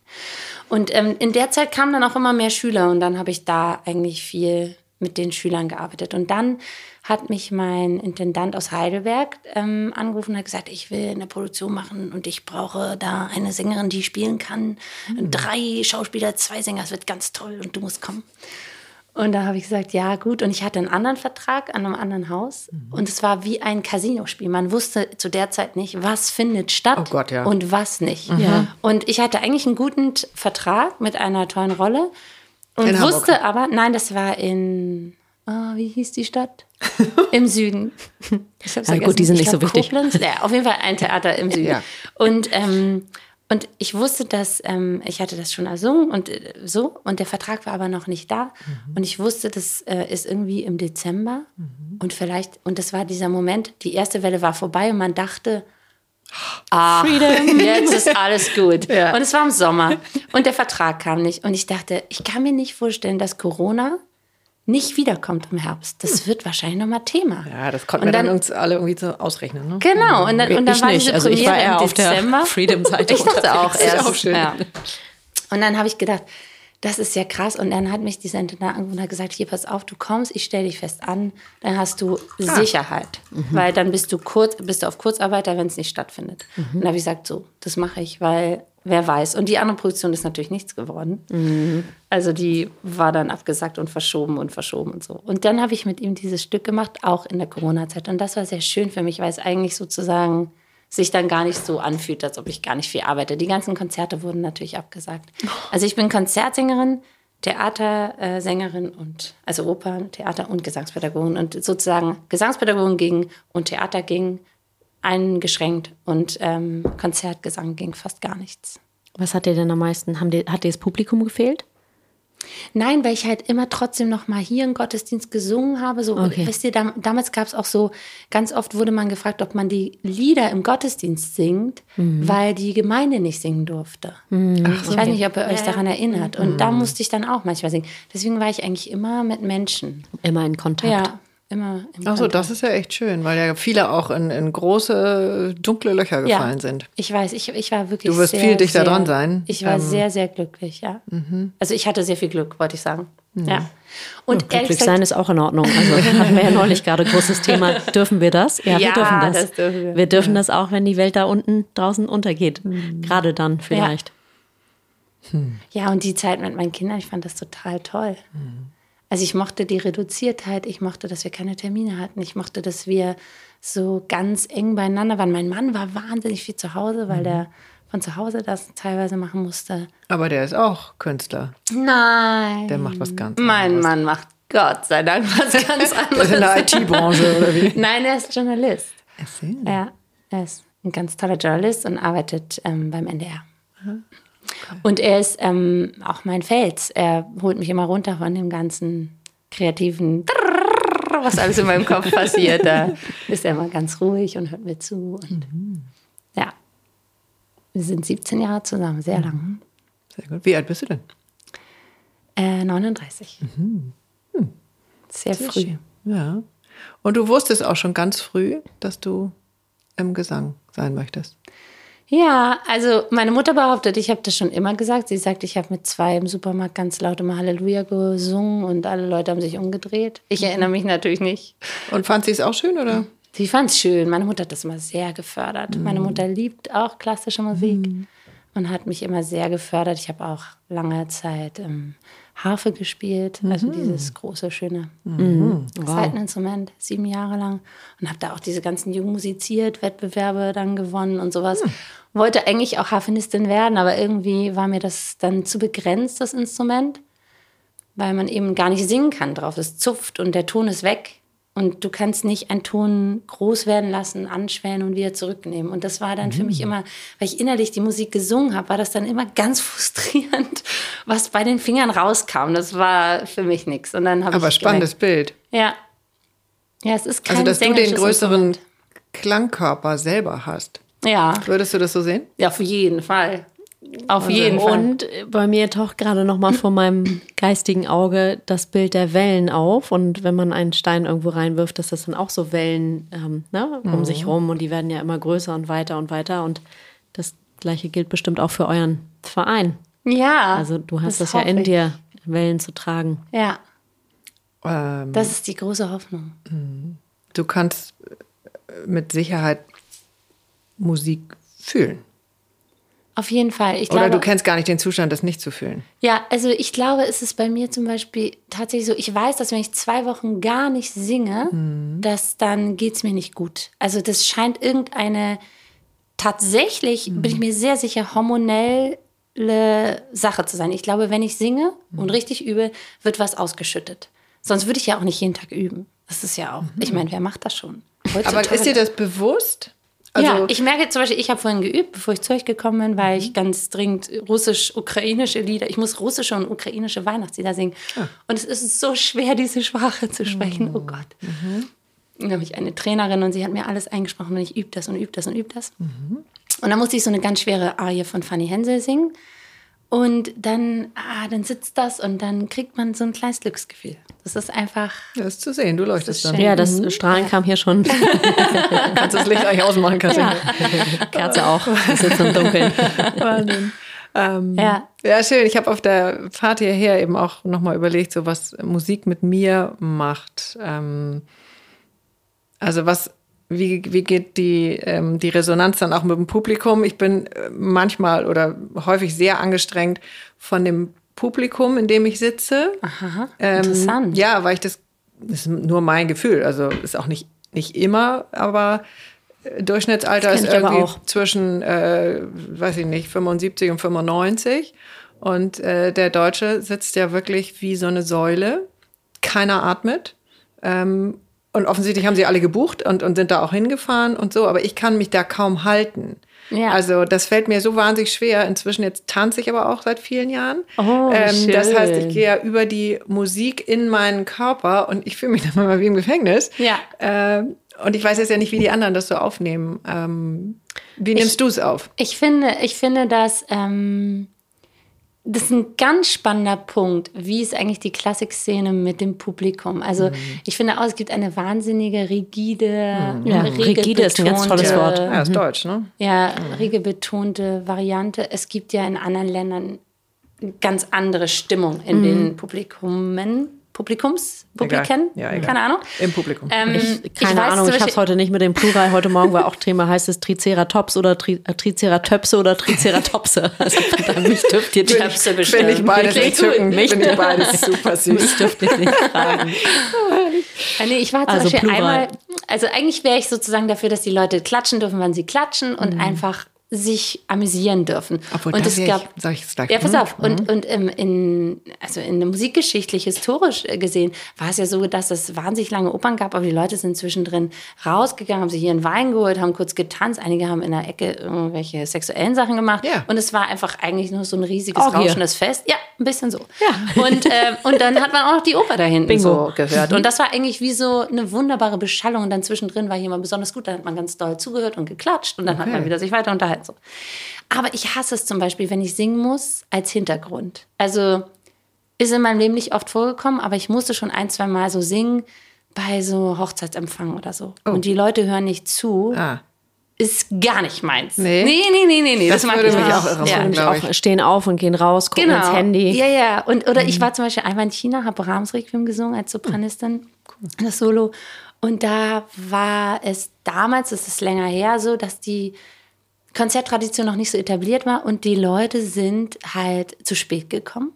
Und ähm, in der Zeit kamen dann auch immer mehr Schüler und dann habe ich da eigentlich viel mit den Schülern gearbeitet. Und dann hat mich mein Intendant aus Heidelberg ähm, angerufen und hat gesagt, ich will eine Produktion machen und ich brauche da eine Sängerin, die spielen kann. Mhm. Drei Schauspieler, zwei Sänger, es wird ganz toll und du musst kommen. Und da habe ich gesagt, ja gut. Und ich hatte einen anderen Vertrag an einem anderen Haus. Mhm. Und es war wie ein Casinospiel. Man wusste zu der Zeit nicht, was findet statt Oh Gott, ja. und was nicht. Ja. Und ich hatte eigentlich einen guten Vertrag mit einer tollen Rolle. Und In Hamburg. wusste aber, nein, das war in, ah, wie hieß die Stadt? Im Süden. Ich hab's Ja, gut, die sind Ich nicht so wichtig. Koblenz. Ja, auf jeden Fall ein Theater im Süden. Ja. Und, ähm, und ich wusste, dass ähm, ich hatte das schon ersungen und äh, so. Und der Vertrag war aber noch nicht da. Und ich wusste, das äh, ist irgendwie im Dezember. Und vielleicht, und das war dieser Moment, die erste Welle war vorbei und man dachte, ah, jetzt ist alles gut. Ja. Und es war im Sommer. Und der Vertrag kam nicht. Und ich dachte, ich kann mir nicht vorstellen, dass Corona nicht wiederkommt im Herbst. Das wird wahrscheinlich nochmal Thema. Ja, das konnten Und wir dann, dann- uns alle irgendwie so ausrechnen. Ne? Genau, und dann, und dann Ich war nicht. diese Also ich war eher im auf der Dezember. Freedom-Seite Ich dachte auch erst. auch schön. Ja. Und dann habe ich gedacht, Das ist ja krass. Und dann hat mich dieser Internatanwohner gesagt, hier, pass auf, du kommst, ich stelle dich fest an, dann hast du ah. Sicherheit. Mhm. Weil dann bist du kurz, bist du auf Kurzarbeiter, wenn es nicht stattfindet. Mhm. Und da habe ich gesagt, so, das mache ich, weil wer weiß. Und die andere Produktion ist natürlich nichts geworden. Mhm. Also die war dann abgesagt und verschoben und verschoben und so. Und dann habe ich mit ihm dieses Stück gemacht, auch in der Corona-Zeit. Und das war sehr schön für mich, weil es eigentlich sozusagen sich dann gar nicht so anfühlt, als ob ich gar nicht viel arbeite. Die ganzen Konzerte wurden natürlich abgesagt. Also ich bin Konzertsängerin, Theatersängerin und also Oper, Theater und Gesangspädagogin und sozusagen Gesangspädagogin ging und Theater ging eingeschränkt und ähm, Konzertgesang ging fast gar nichts. Was hat dir denn am meisten? Haben dir, hat dir das Publikum gefehlt? Nein, weil ich halt immer trotzdem noch mal hier im Gottesdienst gesungen habe. So, okay. wisst ihr, dam damals gab es auch so, ganz oft wurde man gefragt, ob man die Lieder im Gottesdienst singt, mhm. weil die Gemeinde nicht singen durfte. Mhm. Ach, ich okay. weiß nicht, ob ihr euch ja. daran erinnert. Und mhm. da musste ich dann auch manchmal singen. Deswegen war ich eigentlich immer mit Menschen. Immer in Kontakt. Ja immer im Ach so, das ist ja echt schön, weil ja viele auch in, in große, dunkle Löcher gefallen ja, sind. Ich weiß, ich, ich war wirklich Du wirst sehr, viel dichter sehr, dran sein. Ich war ähm. sehr, sehr glücklich, ja. Mhm. Also ich hatte sehr viel Glück, wollte ich sagen. Mhm. Ja. Und ja, glücklich sein ist auch in Ordnung. Also hatten wir ja neulich gerade großes Thema. Dürfen wir das? Ja, ja wir dürfen das. das dürfen wir. wir. dürfen ja. das auch, wenn die Welt da unten draußen untergeht. Mhm. Gerade dann vielleicht. Ja. Hm. ja, und die Zeit mit meinen Kindern, ich fand das total toll. Mhm. Also ich mochte die Reduziertheit, ich mochte, dass wir keine Termine hatten, ich mochte, dass wir so ganz eng beieinander waren. Mein Mann war wahnsinnig viel zu Hause, weil mhm. der von zu Hause das teilweise machen musste. Aber der ist auch Künstler. Nein. Der macht was ganz anderes. Mein Mann macht Gott sei Dank was ganz anderes. in der IT-Branche oder wie? Nein, er ist Journalist. Erzähl. Ja, er ist ein ganz toller Journalist und arbeitet ähm, beim NDR. Aha. Und er ist ähm, auch mein Fels. Er holt mich immer runter von dem ganzen kreativen, was alles in meinem Kopf passiert. Da ist er immer ganz ruhig und hört mir zu. Und mhm. ja, wir sind 17 Jahre zusammen, sehr lang. Mhm. Sehr gut. Wie alt bist du denn? Äh, 39. Mhm. Hm. Sehr, sehr früh. Schön. Ja. Und du wusstest auch schon ganz früh, dass du im Gesang sein möchtest. Ja, also meine Mutter behauptet, ich habe das schon immer gesagt. Sie sagt, ich habe mit zwei im Supermarkt ganz laut immer Halleluja gesungen und alle Leute haben sich umgedreht. Ich mhm. erinnere mich natürlich nicht. Und fand sie es auch schön, oder? Sie fand es schön. Meine Mutter hat das immer sehr gefördert. Mhm. Meine Mutter liebt auch klassische Musik mhm. und hat mich immer sehr gefördert. Ich habe auch lange Zeit ähm, Harfe gespielt, also mhm. dieses große, schöne mhm. wow. Seiteninstrument, sieben Jahre lang. Und habe da auch diese ganzen Jugend musiziert, Wettbewerbe dann gewonnen und sowas. Mhm. Wollte eigentlich auch Harfenistin werden, aber irgendwie war mir das dann zu begrenzt, das Instrument, weil man eben gar nicht singen kann drauf. Es zupft und der Ton ist weg. Und du kannst nicht einen Ton groß werden lassen, anschwellen und wieder zurücknehmen. Und das war dann mhm. für mich mhm. immer, weil ich innerlich die Musik gesungen habe, war das dann immer ganz frustrierend, was bei den Fingern rauskam. Das war für mich nichts. Und dann Aber spannendes gemerkt, Bild. Ja. Ja, es ist kein Also, dass du den größeren Instrument. Klangkörper selber hast. Ja. Würdest du das so sehen? Ja, auf jeden Fall. Auf jeden Fall. Und bei mir taucht gerade noch mal vor meinem geistigen Auge das Bild der Wellen auf. Und wenn man einen Stein irgendwo reinwirft, dass das dann auch so Wellen ähm, ne, um mhm. sich rum und die werden ja immer größer und weiter und weiter. Und das Gleiche gilt bestimmt auch für euren Verein. Ja. Also du hast das, das ja in dir, Wellen zu tragen. Ja. Ähm, das ist die große Hoffnung. Mhm. Du kannst mit Sicherheit Musik fühlen. Auf jeden Fall. Ich Oder glaube, du kennst gar nicht den Zustand, das nicht zu fühlen. Ja, also ich glaube, es ist bei mir zum Beispiel tatsächlich so, ich weiß, dass wenn ich zwei Wochen gar nicht singe, mhm. dass dann geht es mir nicht gut. Also das scheint irgendeine tatsächlich, mhm. bin ich mir sehr sicher, hormonelle Sache zu sein. Ich glaube, wenn ich singe mhm. und richtig übe, wird was ausgeschüttet. Sonst würde ich ja auch nicht jeden Tag üben. Das ist ja auch, ich mhm. meine, wer macht das schon? Heutzutage Aber ist dir das bewusst? Also ja, ich merke zum Beispiel, ich habe vorhin geübt, bevor ich zu euch gekommen bin, weil ich mhm. ganz dringend russisch-ukrainische Lieder, ich muss russische und ukrainische Weihnachtslieder singen. Ah. Und es ist so schwer, diese Sprache zu sprechen. Oh, oh Gott. Mhm. Dann habe ich eine Trainerin und sie hat mir alles eingesprochen und ich übe das und übe das und übe das. Mhm. Und dann musste ich so eine ganz schwere Arie von Fanny Hensel singen. Und dann, ah, dann sitzt das und dann kriegt man so ein kleines Glücksgefühl. Das ist einfach. Das ist zu sehen, du leuchtest dann. Ja, das mhm. Strahlen ja. kam hier schon. Kannst das Licht eigentlich ausmachen, Katja. Ja. Kerze auch. Wir sitzen im Dunkeln. Ähm, ja. Ja, schön. Ich habe auf der Fahrt hierher eben auch nochmal überlegt, so was Musik mit mir macht. Ähm, also was, wie, wie geht die, ähm, die Resonanz dann auch mit dem Publikum? Ich bin äh, manchmal oder häufig sehr angestrengt von dem Publikum, in dem ich sitze. Aha, Ähm, interessant. ja, weil ich das, das ist nur mein Gefühl. Also ist auch nicht, nicht immer, aber äh, Durchschnittsalter ist irgendwie auch. zwischen, äh, weiß ich nicht, 75 und 95. Und äh, der Deutsche sitzt ja wirklich wie so eine Säule. Keiner atmet. Ähm, und offensichtlich haben sie alle gebucht und, und sind da auch hingefahren und so, aber ich kann mich da kaum halten. Ja. Also das fällt mir so wahnsinnig schwer. Inzwischen jetzt tanze ich aber auch seit vielen Jahren. Oh, ähm, das schön. heißt, ich gehe ja über die Musik in meinen Körper und ich fühle mich dann manchmal wie im Gefängnis. Ja. Ähm, und ich weiß jetzt ja nicht, wie die anderen das so aufnehmen. Ähm, wie nimmst du es auf? Ich finde, ich finde, dass ähm, das ist ein ganz spannender Punkt. Wie ist eigentlich die Klassikszene mit dem Publikum? Also ich finde auch, es gibt eine wahnsinnige rigide, Ja, rigide ist ein ganz tolles Wort. Ja, ist Deutsch, ne? Ja, regelbetonte Variante. Es gibt ja in anderen Ländern eine ganz andere Stimmung in den Publikumen. Publikums? Publiken? Ja. Keine Ahnung. Im Publikum. Ähm, Ich, keine weiß Ahnung, ich habe es heute nicht mit dem Plural. Heute Morgen war auch Thema, heißt es Triceratops oder Tri äh, Triceratops oder Triceratopse. Also daher, mich dürft ihr Töpse nicht, Finde ich beides entzückend. gut. Finde ich beides super süß. mich dürft ihr nicht fragen. Äh, nee, ich war zum Also Beispiel Plural. einmal, also eigentlich wäre ich sozusagen dafür, dass die Leute klatschen dürfen, wann sie klatschen und Mhm. einfach sich amüsieren dürfen. Obwohl, und es gab, ich- sag ich ja, pass Mhm. auf. Und, und ähm, in, also in der musikgeschichtlich, historisch äh, gesehen, war es ja so, dass es wahnsinnig lange Opern gab, aber die Leute sind zwischendrin rausgegangen, haben sich hier einen Wein geholt, haben kurz getanzt. Einige haben in der Ecke irgendwelche sexuellen Sachen gemacht. Ja. Und es war einfach eigentlich nur so ein riesiges, Orgie. rauschendes Fest. Ja, ein bisschen so. Ja. Und, ähm, und dann hat man auch noch die Oper da hinten Bingo. so gehört. Und das war eigentlich wie so eine wunderbare Beschallung. Und dann zwischendrin war jemand besonders gut, dann hat man ganz doll zugehört und geklatscht und dann hat Okay. man wieder sich weiter unterhalten. So. Aber ich hasse es zum Beispiel, wenn ich singen muss als Hintergrund. Also ist in meinem Leben nicht oft vorgekommen, aber ich musste schon ein, zwei Mal so singen bei so Hochzeitsempfang oder so. Und die Leute hören nicht zu. Ah. Ist gar nicht meins. Nee? nee, nee, nee, nee. nee. Das mag würde ich mich auch irre ja. machen, auch stehen auf und gehen raus, gucken Genau. ins Handy. Ja, ja. Und, oder ich war zum Beispiel einmal in China, habe Brahms Requiem gesungen als Sopranistin, das Solo. Und da war es damals, das ist länger her, so, dass die Konzerttradition noch nicht so etabliert war und die Leute sind halt zu spät gekommen.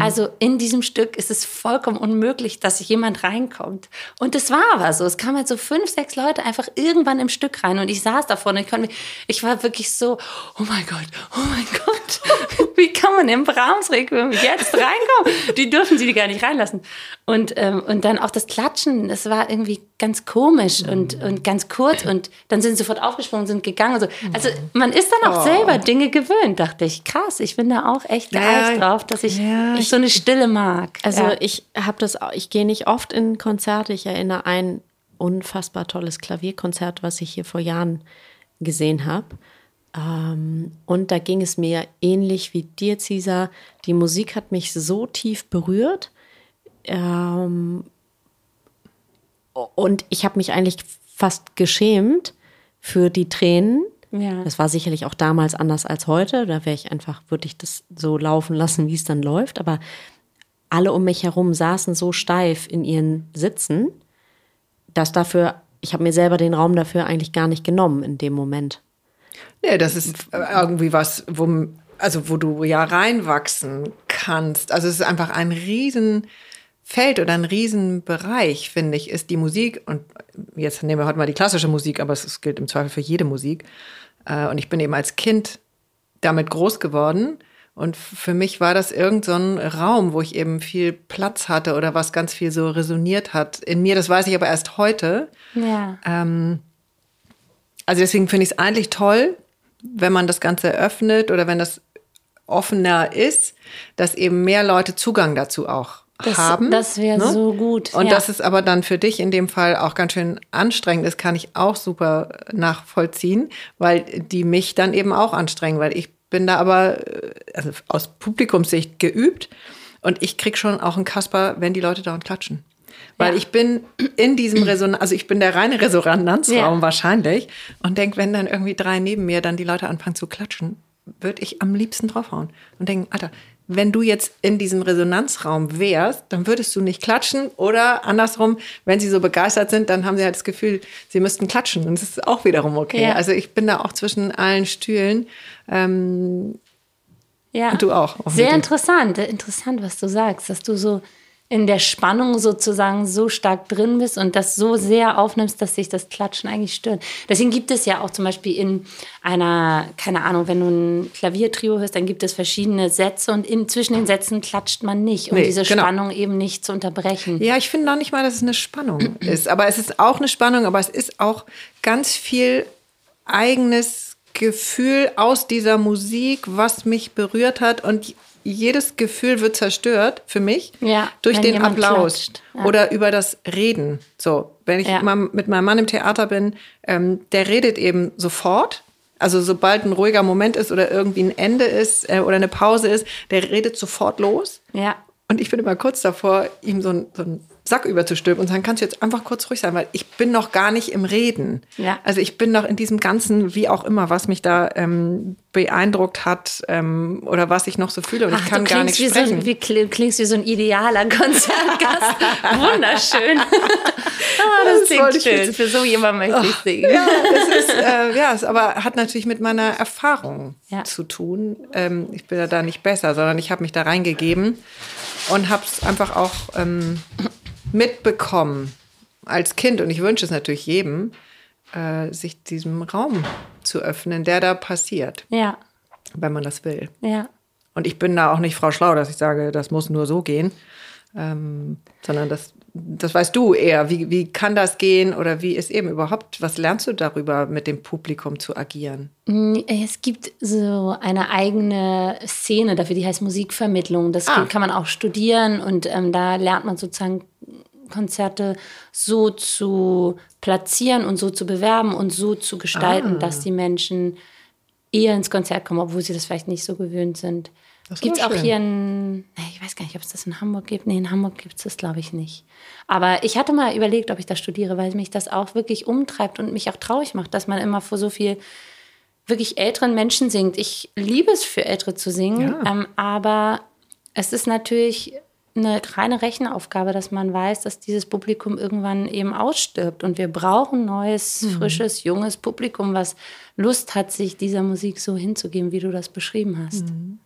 Also in diesem Stück ist es vollkommen unmöglich, dass jemand reinkommt. Und es war aber so. Es kamen halt so fünf, sechs Leute einfach irgendwann im Stück rein und ich saß davor und ich konnte mich, ich war wirklich so, oh mein Gott, oh mein Gott, wie kann man im Brahms Requiem jetzt reinkommen? Die dürfen sie gar nicht reinlassen. Und, ähm, und dann auch das Klatschen, das war irgendwie ganz komisch und, und ganz kurz und dann sind sie sofort aufgesprungen, sind gegangen. und So. Also man ist dann auch selber Dinge gewöhnt, dachte ich. Krass, ich bin da auch echt Ja, geeicht drauf, dass ich, ja, ich so eine Stille mag. Also ja. ich habe das, ich gehe nicht oft in Konzerte. Ich erinnere ein unfassbar tolles Klavierkonzert, was ich hier vor Jahren gesehen habe. Ähm, und da ging es mir ähnlich wie dir, Cesar. Die Musik hat mich so tief berührt. Ähm, und ich habe mich eigentlich fast geschämt für die Tränen. Ja. Das war sicherlich auch damals anders als heute. Da wäre ich einfach, würde ich das so laufen lassen, wie es dann läuft. Aber alle um mich herum saßen so steif in ihren Sitzen, dass dafür, ich habe mir selber den Raum dafür eigentlich gar nicht genommen in dem Moment. Nee, das ist irgendwie was, wo, also wo du ja reinwachsen kannst. Also es ist einfach ein Riesenfeld oder ein Riesenbereich, finde ich, ist die Musik. Und jetzt nehmen wir heute mal die klassische Musik, aber es gilt im Zweifel für jede Musik. Äh, Und ich bin eben als Kind damit groß geworden. Und für mich war das irgend so ein Raum, wo ich eben viel Platz hatte oder was ganz viel so resoniert hat in mir. Das weiß ich aber erst heute. ja. Ähm, also deswegen finde ich es eigentlich toll, wenn man das Ganze öffnet oder wenn das offener ist, dass eben mehr Leute Zugang dazu auch Das- haben. das wäre so gut, Und ja. dass es aber dann für dich in dem Fall auch ganz schön anstrengend ist, kann ich auch super nachvollziehen, weil die mich dann eben auch anstrengen, weil ich bin da aber äh, also aus Publikumssicht geübt und ich krieg schon auch einen Kasper, wenn die Leute dauernd klatschen. Weil Ja. ich bin in diesem Resonanz, also ich bin der reine Resonanzraum Ja. wahrscheinlich und denk, wenn dann irgendwie drei neben mir dann die Leute anfangen zu klatschen, würde ich am liebsten draufhauen und denken, Alter, wenn du jetzt in diesem Resonanzraum wärst, dann würdest du nicht klatschen oder andersrum, wenn sie so begeistert sind, dann haben sie halt das Gefühl, sie müssten klatschen und das ist auch wiederum okay. Ja. Also ich bin da auch zwischen allen Stühlen. Ähm, ja. Und du auch. Sehr interessant, interessant, was du sagst, dass du so in der Spannung sozusagen so stark drin bist und das so sehr aufnimmst, dass sich das Klatschen eigentlich stört. Deswegen gibt es ja auch zum Beispiel in einer, keine Ahnung, wenn du ein Klaviertrio hörst, dann gibt es verschiedene Sätze und in, zwischen den Sätzen klatscht man nicht, um nee, diese genau. Spannung eben nicht zu unterbrechen. Ja, ich finde noch nicht mal, dass es eine Spannung ist. Aber es ist auch eine Spannung, aber es ist auch ganz viel eigenes Gefühl aus dieser Musik, was mich berührt hat und jedes Gefühl wird zerstört für mich ja, durch den Applaus ja. oder über das Reden. So, wenn ich ja. mal mit meinem Mann im Theater bin, ähm, der redet eben sofort. Also sobald ein ruhiger Moment ist oder irgendwie ein Ende ist äh, oder eine Pause ist, der redet sofort los. Ja. Und ich bin immer kurz davor, ihm so ein, so ein Sack überzustülpen und sagen, kannst du jetzt einfach kurz ruhig sein, weil ich bin noch gar nicht im Reden. Ja. Also ich bin noch in diesem ganzen, wie auch immer, was mich da ähm, beeindruckt hat ähm, oder was ich noch so fühle und Ach, ich kann gar nicht sprechen. So, wie klingst wie so ein idealer Konzertgast. Wunderschön. ah, das, das klingt schön. Für so jemand möchte ich singen. Ja, das ist, äh, ja, es aber hat natürlich mit meiner Erfahrung ja. zu tun. Ähm, ich bin ja da nicht besser, sondern ich habe mich da reingegeben und habe es einfach auch ähm, mitbekommen als Kind, und ich wünsche es natürlich jedem, äh, sich diesem Raum zu öffnen, der da passiert. Ja. Wenn man das will. Ja. Und ich bin da auch nicht Frau Schlau, dass ich sage, das muss nur so gehen, ähm, sondern das, das weißt du eher. Wie, wie kann das gehen oder wie ist eben überhaupt, was lernst du darüber, mit dem Publikum zu agieren? Es gibt so eine eigene Szene dafür, die heißt Musikvermittlung. Das ah. kann man auch studieren und ähm, da lernt man sozusagen Konzerte so zu platzieren und so zu bewerben und so zu gestalten, ah. dass die Menschen eher ins Konzert kommen, obwohl sie das vielleicht nicht so gewöhnt sind. Gibt es auch hier in, ich weiß gar nicht, ob es das in Hamburg gibt. Nee, in Hamburg gibt es das, glaube ich, nicht. Aber ich hatte mal überlegt, ob ich das studiere, weil mich das auch wirklich umtreibt und mich auch traurig macht, dass man immer vor so viel wirklich älteren Menschen singt. Ich liebe es für Ältere zu singen, ja. ähm, aber es ist natürlich eine reine Rechenaufgabe, dass man weiß, dass dieses Publikum irgendwann eben ausstirbt. Und wir brauchen neues, mhm. frisches, junges Publikum, was Lust hat, sich dieser Musik so hinzugeben, wie du das beschrieben hast. Mhm.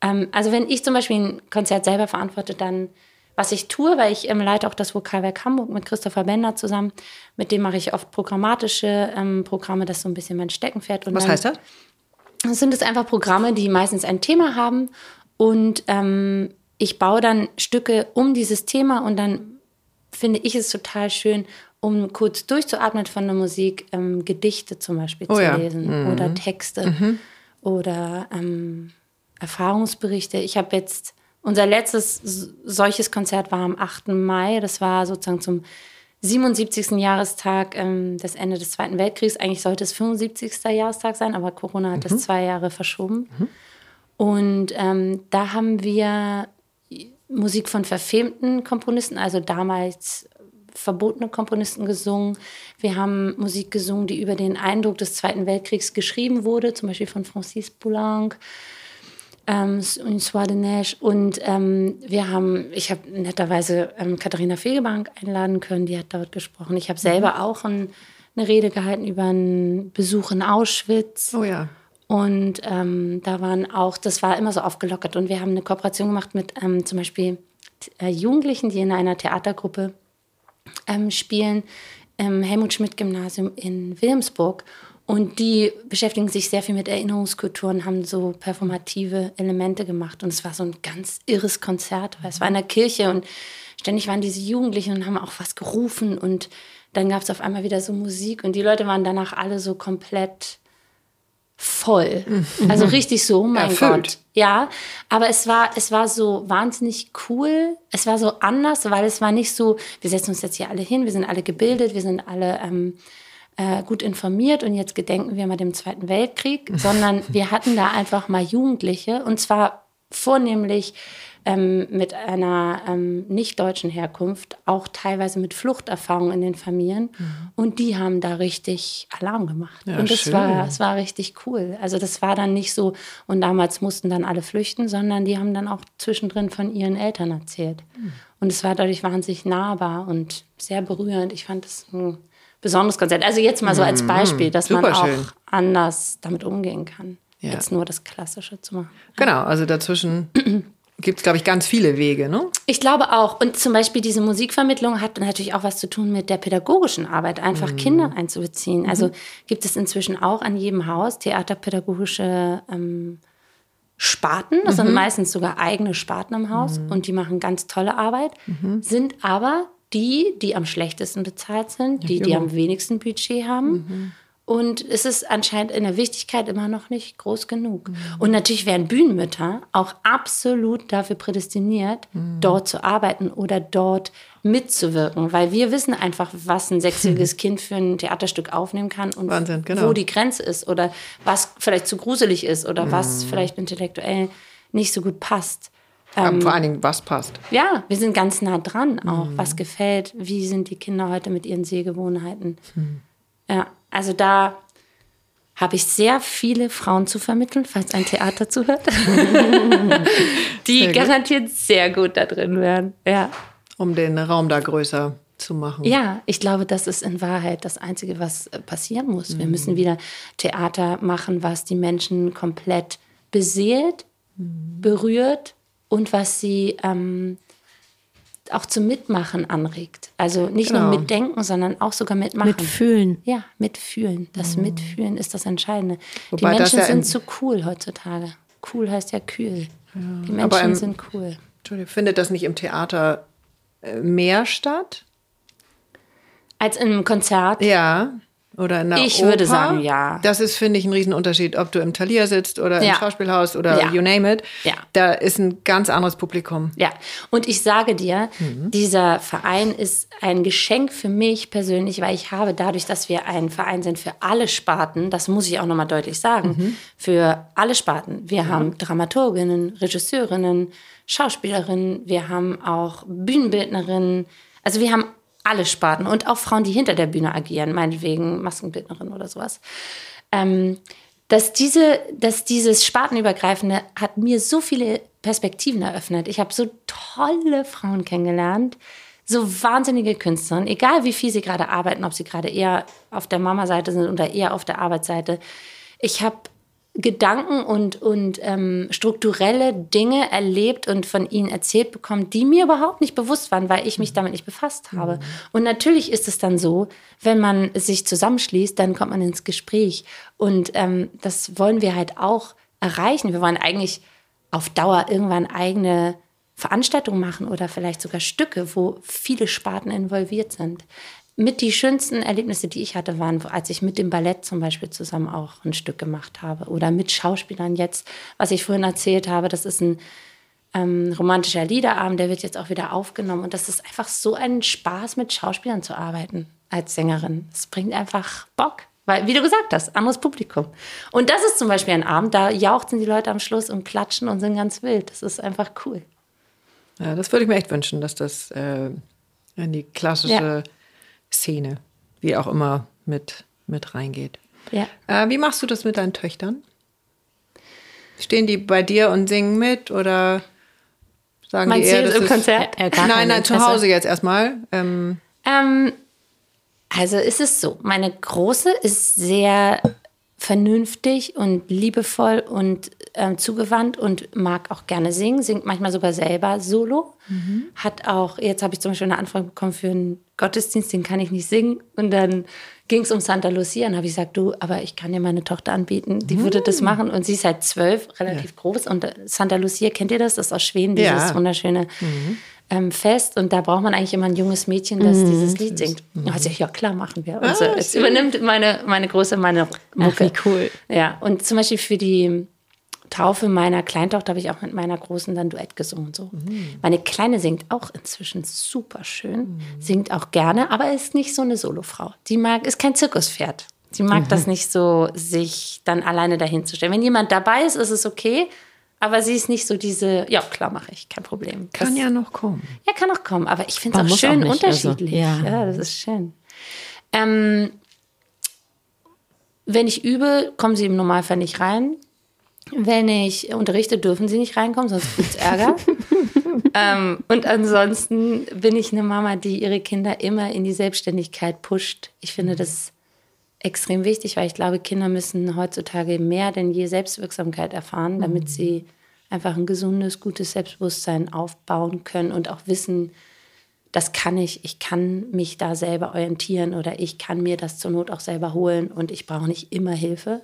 Ähm, also wenn ich zum Beispiel ein Konzert selber verantworte, dann was ich tue, weil ich ähm, leite auch das Vokalwerk Hamburg mit Christopher Bender zusammen, mit dem mache ich oft programmatische ähm, Programme, das so ein bisschen mein Steckenpferd. Und was heißt das? Sind es einfach Programme, die meistens ein Thema haben und ähm, ich baue dann Stücke um dieses Thema und dann finde ich es total schön, um kurz durchzuatmen von der Musik, ähm, Gedichte zum Beispiel oh, zu ja. lesen mhm. oder Texte mhm. oder ähm, Erfahrungsberichte. Ich habe jetzt, unser letztes solches Konzert war am 8. Mai. Das war sozusagen zum 77. Jahrestag ähm, des Ende des Zweiten Weltkriegs. Eigentlich sollte es 75. Jahrestag sein, aber Corona hat mhm. das zwei Jahre verschoben. Mhm. Und ähm, da haben wir Musik von verfemten Komponisten, also damals verbotene Komponisten gesungen. Wir haben Musik gesungen, die über den Eindruck des Zweiten Weltkriegs geschrieben wurde, zum Beispiel von Francis Poulenc, ähm, de Neige. Und ähm, wir haben, ich habe netterweise ähm, Katharina Fegebank einladen können, die hat dort gesprochen. Ich habe selber mhm. auch ein, eine Rede gehalten über einen Besuch in Auschwitz. Oh ja. Und ähm, da waren auch, das war immer so aufgelockert. Und wir haben eine Kooperation gemacht mit ähm, zum Beispiel äh, Jugendlichen, die in einer Theatergruppe ähm, spielen, im Helmut Schmidt Gymnasium in Wilhelmsburg. Und die beschäftigen sich sehr viel mit Erinnerungskulturen, haben so performative Elemente gemacht. Und es war so ein ganz irres Konzert, weil es war in der Kirche und ständig waren diese Jugendlichen und haben auch was gerufen. Und dann gab es auf einmal wieder so Musik und die Leute waren danach alle so komplett voll. Mhm. Also richtig so, oh mein Erfüllt. Gott. Ja, aber es war, es war so wahnsinnig cool. Es war so anders, weil es war nicht so, wir setzen uns jetzt hier alle hin, wir sind alle gebildet, wir sind alle ähm, äh, gut informiert und jetzt gedenken wir mal dem Zweiten Weltkrieg, sondern wir hatten da einfach mal Jugendliche und zwar vornehmlich ähm, mit einer ähm, nicht deutschen Herkunft, auch teilweise mit Fluchterfahrung in den Familien. Mhm. Und die haben da richtig Alarm gemacht. Ja, und das schön. war, das war richtig cool. Also das war dann nicht so, und damals mussten dann alle flüchten, sondern die haben dann auch zwischendrin von ihren Eltern erzählt. Mhm. Und es war dadurch wahnsinnig nahbar und sehr berührend. Ich fand das ein besonderes Konzert. Also jetzt mal so als Beispiel, dass man auch Superschön. anders damit umgehen kann. Ja. Jetzt nur das Klassische zu machen. Genau, also dazwischen gibt es, glaube ich, ganz viele Wege, ne? Ich glaube auch. Und zum Beispiel diese Musikvermittlung hat natürlich auch was zu tun mit der pädagogischen Arbeit, einfach Kinder einzubeziehen. Also gibt es inzwischen auch an jedem Haus theaterpädagogische ähm, Sparten. Das sind meistens sogar eigene Sparten im Haus und die machen ganz tolle Arbeit, sind aber die, die am schlechtesten bezahlt sind, die, die jo. am wenigsten Budget haben. Und es ist anscheinend in der Wichtigkeit immer noch nicht groß genug. Und natürlich wären Bühnenmütter auch absolut dafür prädestiniert, dort zu arbeiten oder dort mitzuwirken. Weil wir wissen einfach, was ein sechsjähriges Kind für ein Theaterstück aufnehmen kann und Wahnsinn, genau. wo die Grenze ist oder was vielleicht zu gruselig ist oder was vielleicht intellektuell nicht so gut passt. Aber vor allen Dingen, was passt. Ja, wir sind ganz nah dran auch. Was gefällt? Wie sind die Kinder heute mit ihren Sehgewohnheiten? Ja, also da habe ich sehr viele Frauen zu vermitteln, falls ein Theater zuhört, die gut. garantiert sehr gut da drin wären. Ja. Um den Raum da größer zu machen. Ja, ich glaube, das ist in Wahrheit das Einzige, was äh, passieren muss. Wir müssen wieder Theater machen, was die Menschen komplett beseelt, berührt und was sie ähm, auch zum Mitmachen anregt. Also nicht Genau. nur mitdenken, sondern auch sogar mitmachen. Mitfühlen. Ja, mitfühlen. Das Mitfühlen ist das Entscheidende. Wobei die Menschen ja in- sind so cool heutzutage. Cool heißt ja kühl. Die Menschen im- sind cool. Entschuldigung, findet das nicht im Theater äh, mehr statt? Als einem Konzert. Ja. Oder in der Ich Oper? würde sagen, ja. Das ist, finde ich, ein Riesenunterschied, ob du im Thalia sitzt oder Ja. im Schauspielhaus oder Ja. you name it. Ja. Da ist ein ganz anderes Publikum. Ja, und ich sage dir, Mhm. dieser Verein ist ein Geschenk für mich persönlich, weil ich habe dadurch, dass wir ein Verein sind für alle Sparten, das muss ich auch nochmal deutlich sagen, Mhm. für alle Sparten. Wir haben Dramaturginnen, Regisseurinnen, Schauspielerinnen, wir haben auch Bühnenbildnerinnen, also wir haben alle Sparten und auch Frauen, die hinter der Bühne agieren, meinetwegen Maskenbildnerin oder sowas. Ähm, dass, diese, dass dieses Spartenübergreifende hat mir so viele Perspektiven eröffnet. Ich habe so tolle Frauen kennengelernt, so wahnsinnige Künstlerinnen, egal wie viel sie gerade arbeiten, ob sie gerade eher auf der Mama-Seite sind oder eher auf der Arbeitsseite. Ich habe Gedanken und, und ähm, strukturelle Dinge erlebt und von ihnen erzählt bekommen, die mir überhaupt nicht bewusst waren, weil ich mich damit nicht befasst habe. Und natürlich ist es dann so, wenn man sich zusammenschließt, dann kommt man ins Gespräch. Und ähm, das wollen wir halt auch erreichen. Wir wollen eigentlich auf Dauer irgendwann eigene Veranstaltungen machen oder vielleicht sogar Stücke, wo viele Sparten involviert sind. Mit die schönsten Erlebnisse, die ich hatte, waren, als ich mit dem Ballett zum Beispiel zusammen auch ein Stück gemacht habe oder mit Schauspielern jetzt, was ich vorhin erzählt habe, das ist ein ähm, romantischer Liederabend, der wird jetzt auch wieder aufgenommen und das ist einfach so ein Spaß, mit Schauspielern zu arbeiten als Sängerin. Es bringt einfach Bock. Weil, wie du gesagt hast, anderes Publikum. Und das ist zum Beispiel ein Abend, da jauchzen die Leute am Schluss und klatschen und sind ganz wild. Das ist einfach cool. Ja, das würde ich mir echt wünschen, dass das äh, in die klassische Ja. Szene, wie auch immer, mit, mit reingeht. Ja. Äh, wie machst du das mit deinen Töchtern? Stehen die bei dir und singen mit oder sagen Meinst die eher, jetzt das im ist- Konzert? Äh, gar nein, nein, zu. Hause jetzt erstmal. Ähm, Ähm, also ist es so, meine Große ist sehr vernünftig und liebevoll und ähm, zugewandt und mag auch gerne singen, singt manchmal sogar selber solo. Hat auch, jetzt habe ich zum Beispiel eine Anfrage bekommen für einen Gottesdienst, den kann ich nicht singen. Und dann ging es um Santa Lucia und habe ich gesagt, du, aber ich kann dir meine Tochter anbieten, die würde das machen. Und sie ist halt zwölf, relativ groß. Und äh, Santa Lucia, kennt ihr das? Das ist aus Schweden, dieses Ja. wunderschöne ähm, Fest. Und da braucht man eigentlich immer ein junges Mädchen, das dieses Lied singt. Also ja, klar, machen wir. Also Ah, jetzt schön. übernimmt meine, meine Große meine Mucke. wie cool. Ja, und zum Beispiel für die Taufe meiner Kleintochter habe ich auch mit meiner Großen dann Duett gesungen. und So. Meine Kleine singt auch inzwischen super schön, singt auch gerne, aber ist nicht so eine Solofrau. Die mag, ist kein Zirkuspferd. Sie mag das nicht so, sich dann alleine dahin zu stellen. Wenn jemand dabei ist, ist es okay, Aber sie ist nicht so diese, ja, klar mache ich, kein Problem. Kann das, ja noch kommen. Ja, kann auch kommen. Aber ich finde es auch schön auch nicht, also, unterschiedlich. ja. ja. das ist schön. Ähm, wenn ich übe, kommen sie im Normalfall nicht rein. Wenn ich unterrichte, dürfen sie nicht reinkommen, sonst gibt es Ärger. ähm, und ansonsten bin ich eine Mama, die ihre Kinder immer in die Selbstständigkeit pusht. Ich finde das extrem wichtig, weil ich glaube, Kinder müssen heutzutage mehr denn je Selbstwirksamkeit erfahren, damit sie einfach ein gesundes, gutes Selbstbewusstsein aufbauen können und auch wissen, das kann ich, ich kann mich da selber orientieren oder ich kann mir das zur Not auch selber holen und ich brauche nicht immer Hilfe.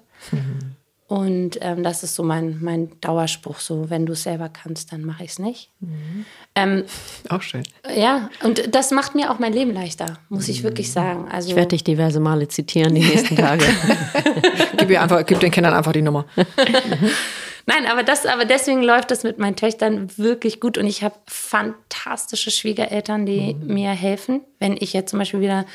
Und ähm, das ist so mein, mein Dauerspruch, so wenn du es selber kannst, dann mache ich es nicht. Ähm, Auch schön. ja, und das macht mir auch mein Leben leichter, muss ich wirklich sagen. Also, Ich werde dich diverse Male zitieren die nächsten Tage. Gib, ihr einfach, gib den Kindern einfach die Nummer. Nein, aber das, aber deswegen läuft das mit meinen Töchtern wirklich gut und ich habe fantastische Schwiegereltern, die mir helfen. Wenn ich jetzt zum Beispiel wieder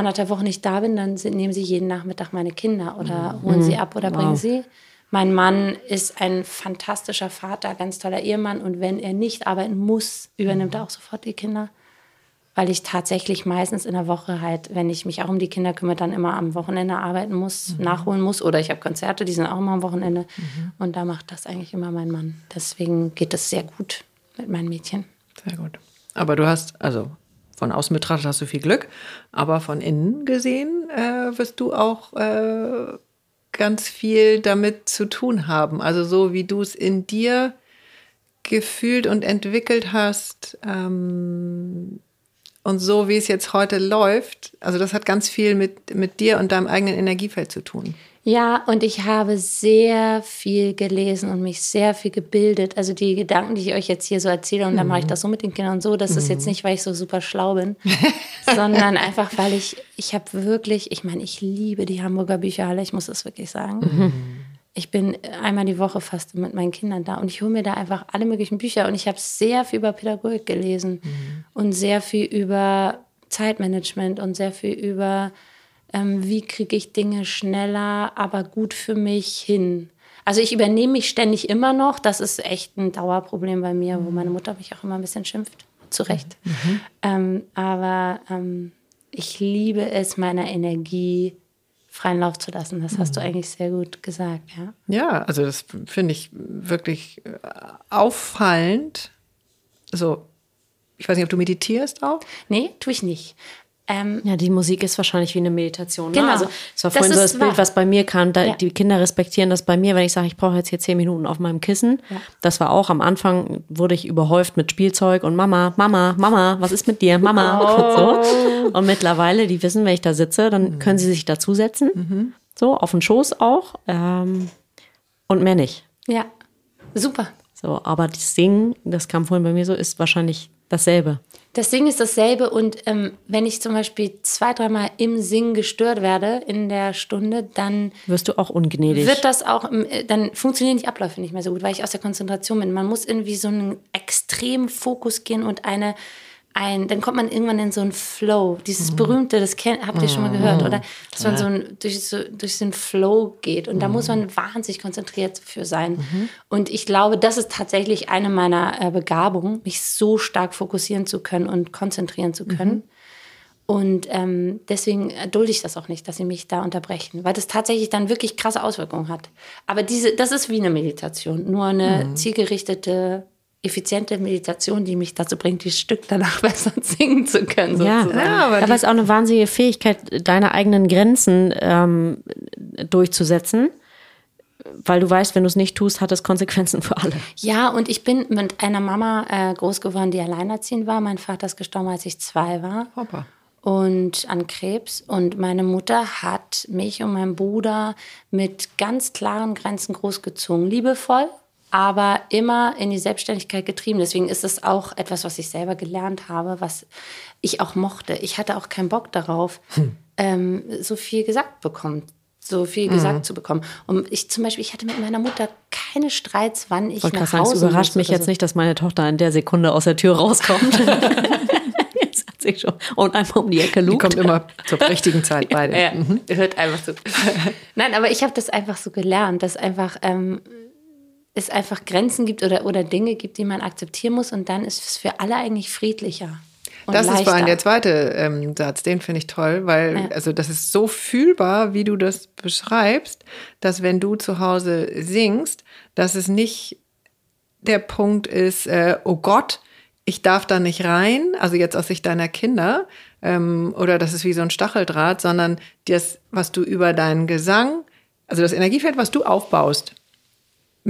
anderthalb Wochen nicht da bin, dann sind, nehmen sie jeden Nachmittag meine Kinder oder holen sie ab oder bringen sie. Mein Mann ist ein fantastischer Vater, ganz toller Ehemann und wenn er nicht arbeiten muss, übernimmt er auch sofort die Kinder. Weil ich tatsächlich meistens in der Woche halt, wenn ich mich auch um die Kinder kümmere, dann immer am Wochenende arbeiten muss, nachholen muss. Oder ich habe Konzerte, die sind auch immer am Wochenende. Und da macht das eigentlich immer mein Mann. Deswegen geht das sehr gut mit meinen Mädchen. Sehr gut. Aber du hast, also von außen betrachtet hast du viel Glück, aber von innen gesehen äh, wirst du auch äh, ganz viel damit zu tun haben. Also so wie du es in dir gefühlt und entwickelt hast ähm, und so wie es jetzt heute läuft, also das hat ganz viel mit, mit dir und deinem eigenen Energiefeld zu tun. Ja, und ich habe sehr viel gelesen und mich sehr viel gebildet. Also die Gedanken, die ich euch jetzt hier so erzähle, und dann mache ich das so mit den Kindern und so, das ist jetzt nicht, weil ich so super schlau bin, sondern einfach, weil ich, ich habe wirklich, ich meine, ich liebe die Hamburger Bücherhalle, ich muss das wirklich sagen. Ich bin einmal die Woche fast mit meinen Kindern da und ich hole mir da einfach alle möglichen Bücher und ich habe sehr viel über Pädagogik gelesen und sehr viel über Zeitmanagement und sehr viel über ähm, wie kriege ich Dinge schneller, aber gut für mich hin. Also ich übernehme mich ständig immer noch. Das ist echt ein Dauerproblem bei mir, wo meine Mutter mich auch immer ein bisschen schimpft. Zu Recht. Ähm, aber ähm, ich liebe es, meiner Energie freien Lauf zu lassen. Das hast du eigentlich sehr gut gesagt, ja. Ja, also das finde ich wirklich äh, auffallend. So, ich weiß nicht, ob du meditierst auch? Nee, tue ich nicht. Ähm, Ja, die Musik ist wahrscheinlich wie eine Meditation. Genau. Ne? Also es war Das vorhin so ist das Bild, wahr. was bei mir kam. Da, Ja. Die Kinder respektieren das bei mir, wenn ich sage, ich brauche jetzt hier zehn Minuten auf meinem Kissen. Ja. Das war auch am Anfang, wurde ich überhäuft mit Spielzeug und Mama, Mama, Mama, was ist mit dir, Mama? Und, so. und mittlerweile, die wissen, wenn ich da sitze, dann können sie sich dazusetzen. So, auf den Schoß auch. Ähm, und mehr nicht. ja, super. So, aber das Singen, das kam vorhin bei mir so, ist wahrscheinlich dasselbe. Das Ding ist dasselbe und ähm, wenn ich zum Beispiel zwei, dreimal im Singen gestört werde in der Stunde, dann Wirst du auch ungnädig. wird das auch, ähm, äh, dann funktionieren die Abläufe nicht mehr so gut, weil ich aus der Konzentration bin. Man muss irgendwie so einen extremen Fokus gehen und eine, ein, dann kommt man irgendwann in so einen Flow. Dieses berühmte, das kennt, habt ihr schon mal gehört, oder? Dass man so, ein, durch, so durch einen Flow geht und da muss man wahnsinnig konzentriert für sein. Und ich glaube, das ist tatsächlich eine meiner äh, Begabungen, mich so stark fokussieren zu können und konzentrieren zu können. Und ähm, deswegen dulde ich das auch nicht, dass sie mich da unterbrechen, weil das tatsächlich dann wirklich krasse Auswirkungen hat. Aber diese, das ist wie eine Meditation, nur eine zielgerichtete, effiziente Meditation, die mich dazu bringt, dieses Stück danach besser singen zu können. Ja, Sozusagen. aber aber, die- es ist auch eine wahnsinnige Fähigkeit, deine eigenen Grenzen ähm, durchzusetzen. Weil du weißt, wenn du es nicht tust, hat es Konsequenzen für alle. Ja, und ich bin mit einer Mama äh, groß geworden, die alleinerziehend war. Mein Vater ist gestorben, als ich zwei war. Hoppa. und an Krebs. Und meine Mutter hat mich und meinen Bruder mit ganz klaren Grenzen großgezogen. Liebevoll, aber immer in die Selbstständigkeit getrieben. Deswegen ist es auch etwas, was ich selber gelernt habe, was ich auch mochte. Ich hatte auch keinen Bock darauf, ähm, so viel gesagt bekommen. So viel gesagt zu bekommen. Und ich zum Beispiel, ich hatte mit meiner Mutter keine Streits, wann ich wollte nach sagen, es Hause überrascht mich oder jetzt so. nicht, dass meine Tochter in der Sekunde aus der Tür rauskommt. jetzt hat sie schon und einmal um die Ecke Die lugt. kommt immer zur richtigen Zeit beide. Ja, hört einfach zu. Nein, aber ich habe das einfach so gelernt, dass einfach ähm, es einfach Grenzen gibt oder, oder Dinge gibt, die man akzeptieren muss und dann ist es für alle eigentlich friedlicher. das leichter. ist vor allem der zweite ähm, Satz, den finde ich toll, weil ja. also das ist so fühlbar, wie du das beschreibst, dass wenn du zu Hause singst, dass es nicht der Punkt ist, äh, oh Gott, ich darf da nicht rein, also jetzt aus Sicht deiner Kinder, ähm, oder das ist wie so ein Stacheldraht, sondern das, was du über deinen Gesang, also das Energiefeld, was du aufbaust,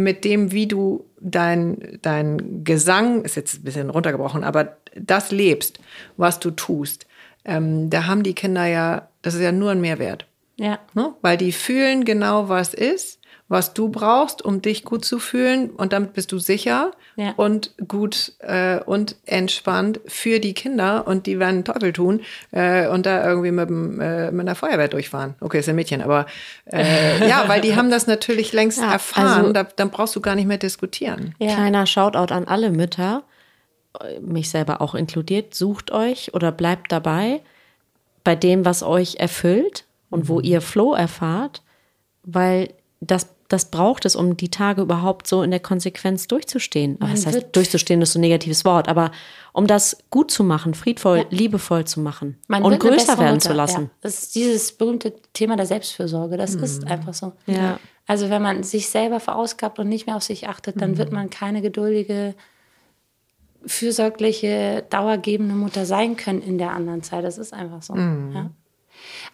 mit dem, wie du dein, dein Gesang, ist jetzt ein bisschen runtergebrochen, aber das lebst, was du tust, ähm, da haben die Kinder ja, das ist ja nur ein Mehrwert. Ja. Ne? Weil die fühlen genau, was ist was du brauchst, um dich gut zu fühlen. Und damit bist du sicher ja. und gut äh, und entspannt für die Kinder. Und die werden Teufel tun äh, und da irgendwie mit, dem, äh, mit einer Feuerwehr durchfahren. Okay, ist ein Mädchen, aber äh, ja, weil die haben das natürlich längst ja, erfahren. Also, da, dann brauchst du gar nicht mehr diskutieren. Ja. Kleiner Shoutout an alle Mütter, mich selber auch inkludiert. Sucht euch oder bleibt dabei bei dem, was euch erfüllt und wo mhm. ihr Flow erfahrt, weil das das braucht es, um die Tage überhaupt so in der Konsequenz durchzustehen. Man das heißt, durchzustehen ist so ein negatives Wort, aber um das gut zu machen, friedvoll, ja. liebevoll zu machen Man und größer werden Mutter. zu lassen. Ja. Das ist dieses berühmte Thema der Selbstfürsorge. Das mhm. ist einfach so. Ja. Also wenn man sich selber verausgabt und nicht mehr auf sich achtet, dann mhm. wird man keine geduldige, fürsorgliche, dauergebende Mutter sein können in der anderen Zeit. Das ist einfach so. Mhm. Ja.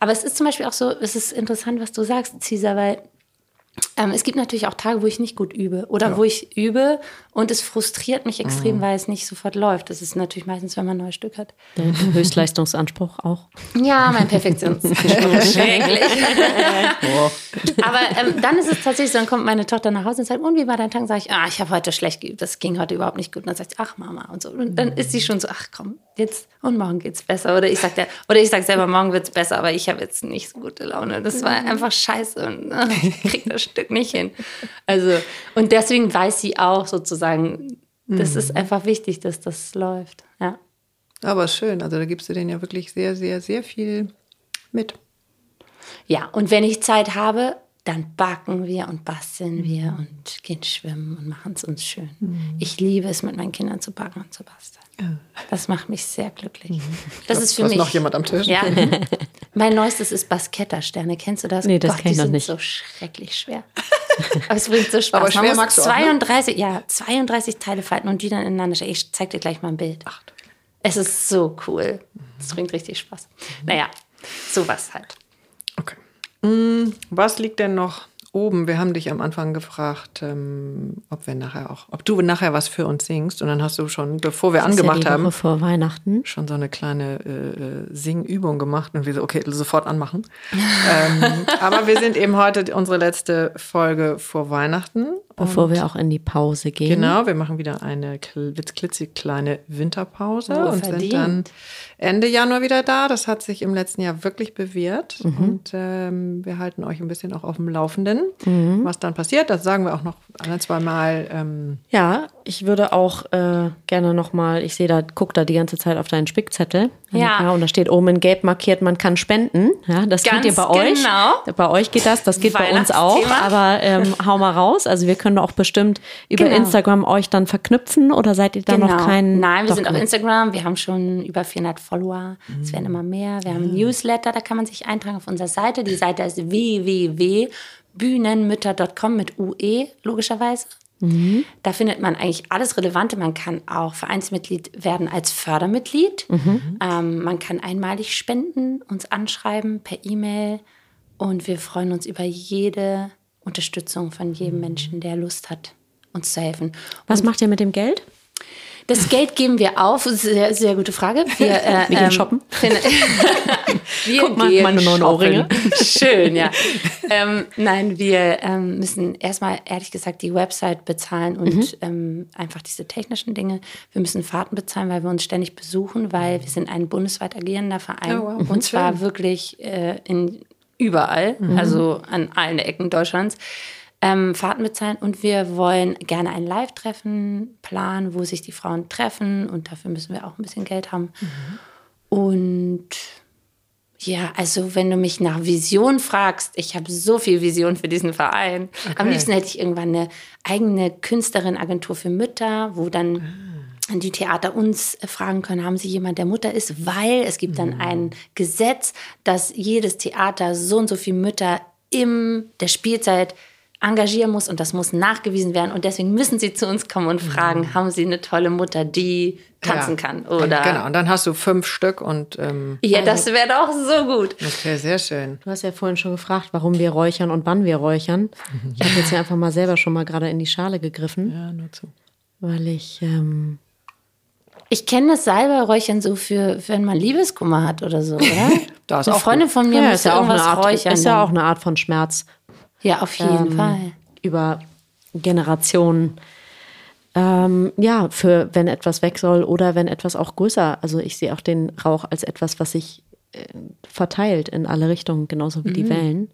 Aber es ist zum Beispiel auch so, es ist interessant, was du sagst, Cesar, weil ähm, es gibt natürlich auch Tage, wo ich nicht gut übe oder ja. wo ich übe und es frustriert mich extrem, mhm. weil es nicht sofort läuft. Das ist natürlich meistens, wenn man ein neues Stück hat. Der Höchstleistungsanspruch auch. Ja, mein Perfektionsanspruch ist schrecklich. Aber ähm, dann ist es tatsächlich so, dann kommt meine Tochter nach Hause und sagt, und wie war dein Tag? Sag ich, ah, ich habe heute schlecht geübt, das ging heute überhaupt nicht gut. Und dann sagt sie, ach Mama und so. Und dann ist sie schon so, ach komm, jetzt und morgen geht's besser. Oder ich sag der, oder ich sag selber, morgen wird's besser, aber ich habe jetzt nicht so gute Laune. Das war mhm. einfach scheiße und ach, ich krieg das Stück nicht hin. Also, und deswegen weiß sie auch sozusagen, das mhm. ist einfach wichtig, dass das läuft. Ja. Aber schön, also da gibst du denen ja wirklich sehr, sehr, sehr viel mit. Ja, und wenn ich Zeit habe, dann backen wir und basteln wir mhm. und gehen schwimmen und machen es uns schön. Mhm. Ich liebe es, mit meinen Kindern zu backen und zu basteln. Ja. Das macht mich sehr glücklich. Mhm. Das ist für mich. noch jemand am Tisch? Ja. mein neuestes ist Basketta-Sterne. Kennst du das? Nee, das kenne ich noch nicht. so schrecklich schwer. Aber es bringt so Spaß. Aber schwer Man muss 32, auch, ne? ja, 32 Teile falten und die dann ineinander stellen. Ich zeig dir gleich mal ein Bild. Ach, es ist so cool. Es bringt richtig Spaß. Naja, sowas halt. Okay. Hm, was liegt denn noch oben? Wir haben dich am Anfang gefragt, ähm, ob wir nachher auch, ob du nachher was für uns singst. Und dann hast du schon, bevor wir das angemacht ja haben, vor Weihnachten schon so eine kleine äh, äh, Singübung gemacht und wir so, okay, sofort anmachen. ähm, aber wir sind eben heute unsere letzte Folge vor Weihnachten. Bevor wir auch in die Pause gehen. Genau, wir machen wieder eine klitzekleine Winterpause oh, und verdient. sind dann Ende Januar wieder da. Das hat sich im letzten Jahr wirklich bewährt. Mhm. Und ähm, wir halten euch ein bisschen auch auf dem Laufenden, mhm. was dann passiert. Das sagen wir auch noch ein, zwei Mal. Ähm ja, ich würde auch äh, gerne nochmal, ich sehe da, guck da die ganze Zeit auf deinen Spickzettel. Ja. ja. Und da steht oben in Gelb markiert, man kann spenden. Ja, das Ganz geht ihr bei genau. euch. Bei euch geht das, das geht bei uns auch. Aber ähm, hau mal raus. Also wir können auch bestimmt über genau. Instagram euch dann verknüpfen oder seid ihr da genau. noch kein? Nein, wir Doch sind auf Instagram. Wir haben schon über 400 Follower. Es werden immer mehr. Wir haben ein Newsletter, da kann man sich eintragen auf unserer Seite. Die Seite ist www.bühnenmütter.com mit UE, logischerweise. Mhm. Da findet man eigentlich alles Relevante. Man kann auch Vereinsmitglied werden als Fördermitglied. Mhm. Ähm, man kann einmalig spenden, uns anschreiben per E-Mail. Und wir freuen uns über jede Unterstützung von jedem Menschen, der Lust hat, uns zu helfen. Was macht ihr mit dem Geld? Das Geld geben wir auf. Sehr, sehr gute Frage. Wir, äh, wir gehen ähm, shoppen. wir Guck mal, gehen meine neuen Ohrringe. Schön, ja. ähm, nein, wir ähm, müssen erstmal ehrlich gesagt die Website bezahlen und mhm. ähm, einfach diese technischen Dinge. Wir müssen Fahrten bezahlen, weil wir uns ständig besuchen, weil wir sind ein bundesweit agierender Verein. Oh, wow. Und zwar Schön. wirklich äh, in überall, mhm. also an allen Ecken Deutschlands ähm, Fahrten bezahlen und wir wollen gerne ein Live-Treffen planen, wo sich die Frauen treffen und dafür müssen wir auch ein bisschen Geld haben. Mhm. Und Ja, also wenn du mich nach Vision fragst, ich habe so viel Vision für diesen Verein. Okay. Am liebsten hätte ich irgendwann eine eigene Künstlerin-Agentur für Mütter, wo dann ah. die Theater uns fragen können, haben sie jemand, der Mutter ist? Weil es gibt dann mhm. ein Gesetz, dass jedes Theater so und so viele Mütter in der Spielzeit engagieren muss und das muss nachgewiesen werden. Und deswegen müssen sie zu uns kommen und fragen, mhm. haben sie eine tolle Mutter, die tanzen ja. kann? Oder genau, und dann hast du fünf Stück und ähm, Ja, das wäre doch so gut. Okay, sehr schön. Du hast ja vorhin schon gefragt, warum wir räuchern und wann wir räuchern. Ich habe jetzt ja einfach mal selber schon mal gerade in die Schale gegriffen. Ja, nur zu. Weil ich ähm, ich kenne das Salbeiräuchern so für, wenn man Liebeskummer hat oder so, oder? das eine Freundin von mir ja, muss ja auch eine Art, räuchern. Ist ja auch eine Art von Schmerz. Ja, auf jeden ähm, Fall. Über Generationen. Ähm, ja, für wenn etwas weg soll oder wenn etwas auch größer. Also ich sehe auch den Rauch als etwas, was sich äh, verteilt in alle Richtungen, genauso wie mhm. die Wellen.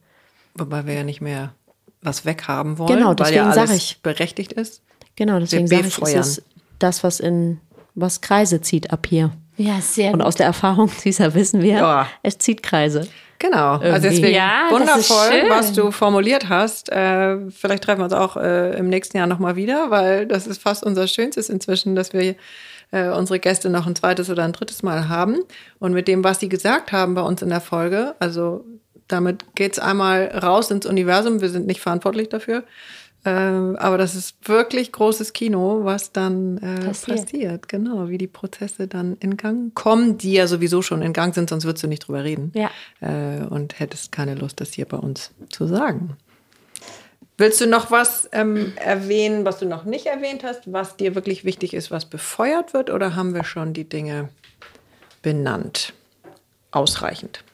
Wobei wir ja nicht mehr was weghaben wollen, genau, deswegen weil ja alles ich, berechtigt ist. Genau, deswegen sage ich, es ist das, was in was Kreise zieht ab hier. Ja, sehr Und aus der Erfahrung dieser wissen wir, ja. es zieht Kreise. Genau, also Irgendwie. also deswegen ja, wundervoll, was du formuliert hast. Äh, vielleicht treffen wir uns auch äh, im nächsten Jahr nochmal wieder, weil das ist fast unser Schönstes inzwischen, dass wir äh, unsere Gäste noch ein zweites oder ein drittes Mal haben. Und mit dem, was sie gesagt haben bei uns in der Folge, also damit geht's einmal raus ins Universum, wir sind nicht verantwortlich dafür. Ähm, aber das ist wirklich großes Kino, was dann äh, passiert. passiert. Genau, wie die Prozesse dann in Gang kommen, die ja sowieso schon in Gang sind, sonst würdest du nicht drüber reden. Ja. Äh, und hättest keine Lust, das hier bei uns zu sagen. Willst du noch was ähm, erwähnen, was du noch nicht erwähnt hast, was dir wirklich wichtig ist, was befeuert wird, oder haben wir schon die Dinge benannt? Ausreichend.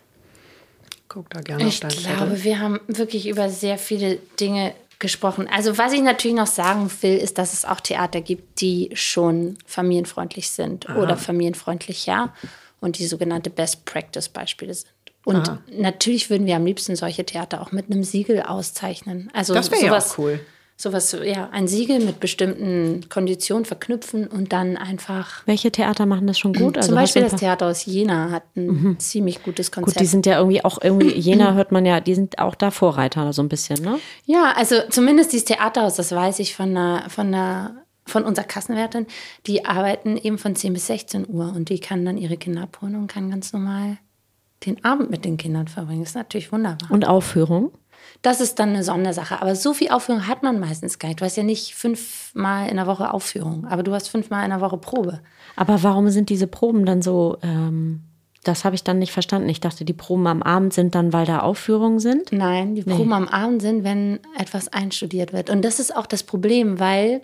Guck da gerne ich auf deinen Ich glaube, Zettel. wir haben wirklich über sehr viele Dinge gesprochen. Also was ich natürlich noch sagen will, ist, dass es auch Theater gibt, die schon familienfreundlich sind Aha. oder familienfreundlicher und die sogenannte Best Practice Beispiele sind. Und Aha. natürlich würden wir am liebsten solche Theater auch mit einem Siegel auszeichnen. Also das wäre ja auch cool sowas, ja, ein Siegel mit bestimmten Konditionen verknüpfen und dann einfach. Welche Theater machen das schon gut? Also Zum Beispiel das Theater aus Jena hat ein mhm. ziemlich gutes Konzept. Gut, die sind ja irgendwie auch irgendwie, Jena hört man ja, die sind auch da Vorreiter so ein bisschen, ne? Ja, also zumindest dieses Theaterhaus, das weiß ich von einer, von einer von unserer Kassenwärtin, die arbeiten eben von 10 bis 16 Uhr und die kann dann ihre Kinder abholen und kann ganz normal den Abend mit den Kindern verbringen. Das ist natürlich wunderbar. Und Aufführung? Das ist dann eine Sondersache. Aber so viel Aufführung hat man meistens gar nicht. Du hast ja nicht fünfmal in der Woche Aufführung, aber du hast fünfmal in der Woche Probe. Aber warum sind diese Proben dann so? Ähm, das habe ich dann nicht verstanden. Ich dachte, die Proben am Abend sind dann, weil da Aufführungen sind? Nein, die Proben nee. am Abend sind, wenn etwas einstudiert wird. Und das ist auch das Problem, weil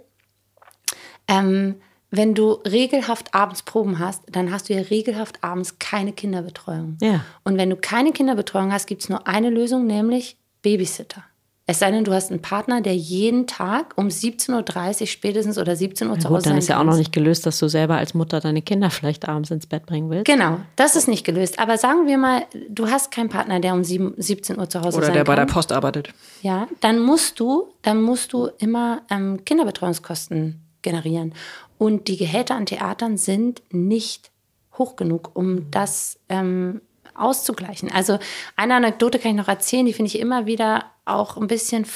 ähm, wenn du regelhaft abends Proben hast, dann hast du ja regelhaft abends keine Kinderbetreuung. Ja. Und wenn du keine Kinderbetreuung hast, gibt es nur eine Lösung, nämlich Babysitter. Es sei denn, du hast einen Partner, der jeden Tag um 17.30 Uhr spätestens oder 17 Uhr zu Hause gut, dann ist ja auch noch nicht gelöst, dass du selber als Mutter deine Kinder vielleicht abends ins Bett bringen willst. Genau, das ist nicht gelöst. Aber sagen wir mal, du hast keinen Partner, der um 7, 17 Uhr zu Hause oder sein der bei kann. der Post arbeitet. Ja, dann musst du, dann musst du immer ähm, Kinderbetreuungskosten generieren. Und die Gehälter an Theatern sind nicht hoch genug, um das ähm, auszugleichen. Also eine Anekdote kann ich noch erzählen, die finde ich immer wieder auch ein bisschen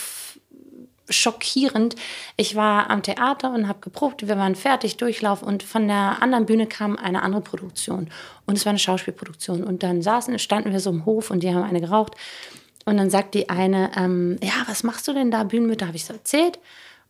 schockierend. Ich war am Theater und habe geprobt, wir waren fertig, Durchlauf und von der anderen Bühne kam eine andere Produktion. Und es war eine Schauspielproduktion. Und dann saßen, standen wir so im Hof und die haben eine geraucht. Und dann sagt die eine, ähm, ja, was machst du denn da, Bühnenmütter, habe ich so erzählt.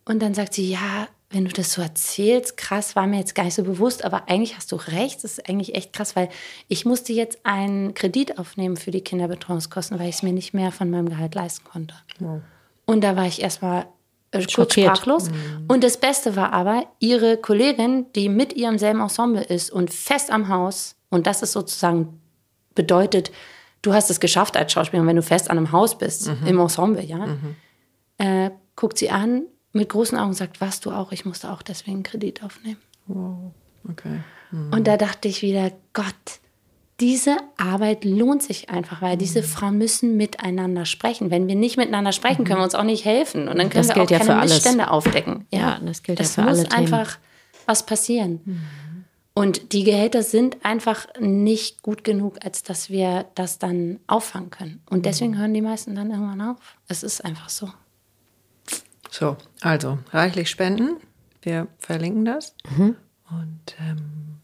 Und dann sagt sie, ja, wenn du das so erzählst, krass, war mir jetzt gar nicht so bewusst, aber eigentlich hast du recht, das ist eigentlich echt krass, weil ich musste jetzt einen Kredit aufnehmen für die Kinderbetreuungskosten, weil ich es mir nicht mehr von meinem Gehalt leisten konnte. Wow. Und da war ich erstmal äh, kurz sprachlos. Mhm. Und das Beste war aber, ihre Kollegin, die mit ihrem selben Ensemble ist und fest am Haus, und das ist sozusagen bedeutet, du hast es geschafft als Schauspielerin, wenn du fest an einem Haus bist, mhm. im Ensemble, ja, mhm. äh, guckt sie an mit großen Augen sagt, was du auch, ich musste auch deswegen einen Kredit aufnehmen. Wow, okay. Mhm. Und da dachte ich wieder, Gott, diese Arbeit lohnt sich einfach, weil mhm. diese Frauen müssen miteinander sprechen. Wenn wir nicht miteinander sprechen, können wir uns auch nicht helfen. Und dann können das wir auch ja keine Missstände aufdecken. Ja, ja das gilt das ja für alle muss einfach was passieren. Mhm. Und die Gehälter sind einfach nicht gut genug, als dass wir das dann auffangen können. Und deswegen hören die meisten dann irgendwann auf. Es ist einfach so. So, also reichlich spenden. Wir verlinken das. Mhm. Und ähm,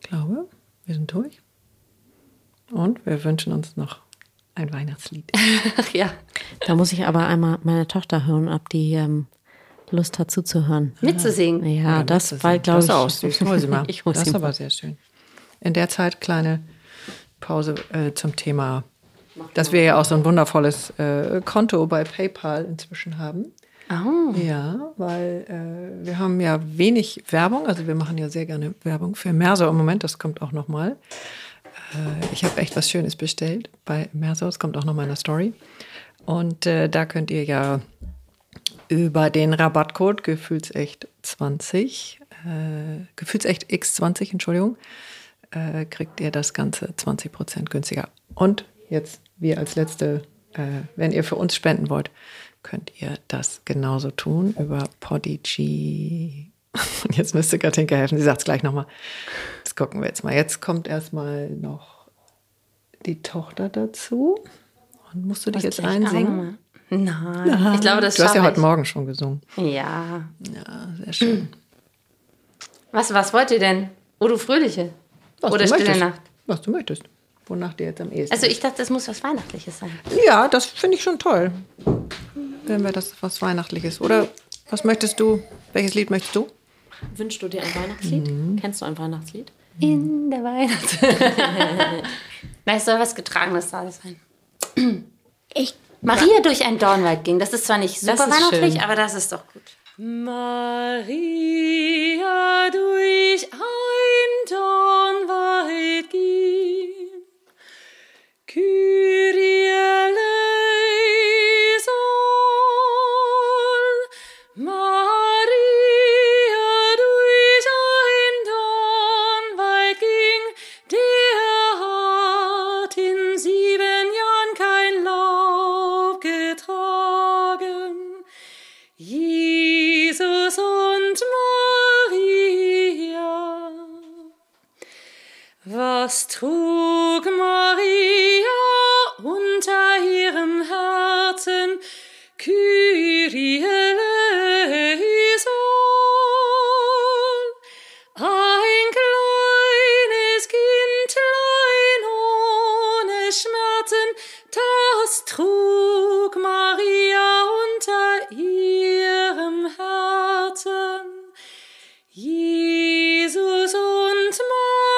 glaube, wir sind durch. Und wir wünschen uns noch ein Weihnachtslied. ja. Da muss ich aber einmal meine Tochter hören, ob die ähm, Lust hat zuzuhören. Mitzusingen. Ja, ja das war, glaube ich. Das aus, süß. Hol sie mal. ich das ist aber sehr schön. In der Zeit kleine Pause äh, zum Thema, dass wir ja auch so ein wundervolles äh, Konto bei PayPal inzwischen haben. Oh. Ja, weil äh, wir haben ja wenig Werbung, also wir machen ja sehr gerne Werbung für Merso im Moment, das kommt auch nochmal. Äh, ich habe echt was Schönes bestellt bei Merso, das kommt auch nochmal in der Story. Und äh, da könnt ihr ja über den Rabattcode Gefühlsecht 20, äh, Gefühlsecht X20, Entschuldigung, äh, kriegt ihr das Ganze 20% günstiger. Und jetzt, wir als letzte, äh, wenn ihr für uns spenden wollt, könnt ihr das genauso tun über Podigy. Und jetzt müsste Katinka helfen, sie sagt es gleich nochmal. Das gucken wir jetzt mal. Jetzt kommt erstmal noch die Tochter dazu. Und musst du dich Was jetzt einsingen? Nein, Nein, ich glaube, das Du hast ja heute Morgen schon gesungen. Ja. Ja, sehr schön. Was, was wollt ihr denn? O du Fröhliche? Was Oder Stille Nacht? Was du möchtest. Wonach dir jetzt am ehesten Also ich dachte, es muss was Weihnachtliches sein. Ja, das finde ich schon toll. Wenn wir das was Weihnachtliches. Oder was möchtest du? Welches Lied möchtest du? Wünschst du dir ein Weihnachtslied? Mhm. Kennst du ein Weihnachtslied? In der Weihnachts. Nein, es soll was Getragenes da sein. Ich Maria durch einen Dornwald ging. Das ist zwar nicht super weihnachtlich, schön. aber das ist doch gut. Maria durch ein Dornwald ging. Kyrie Kyrie eleison. Ein kleines Kindlein ohne Schmerzen, das trug Maria unter ihrem Herzen. Jesus und Maria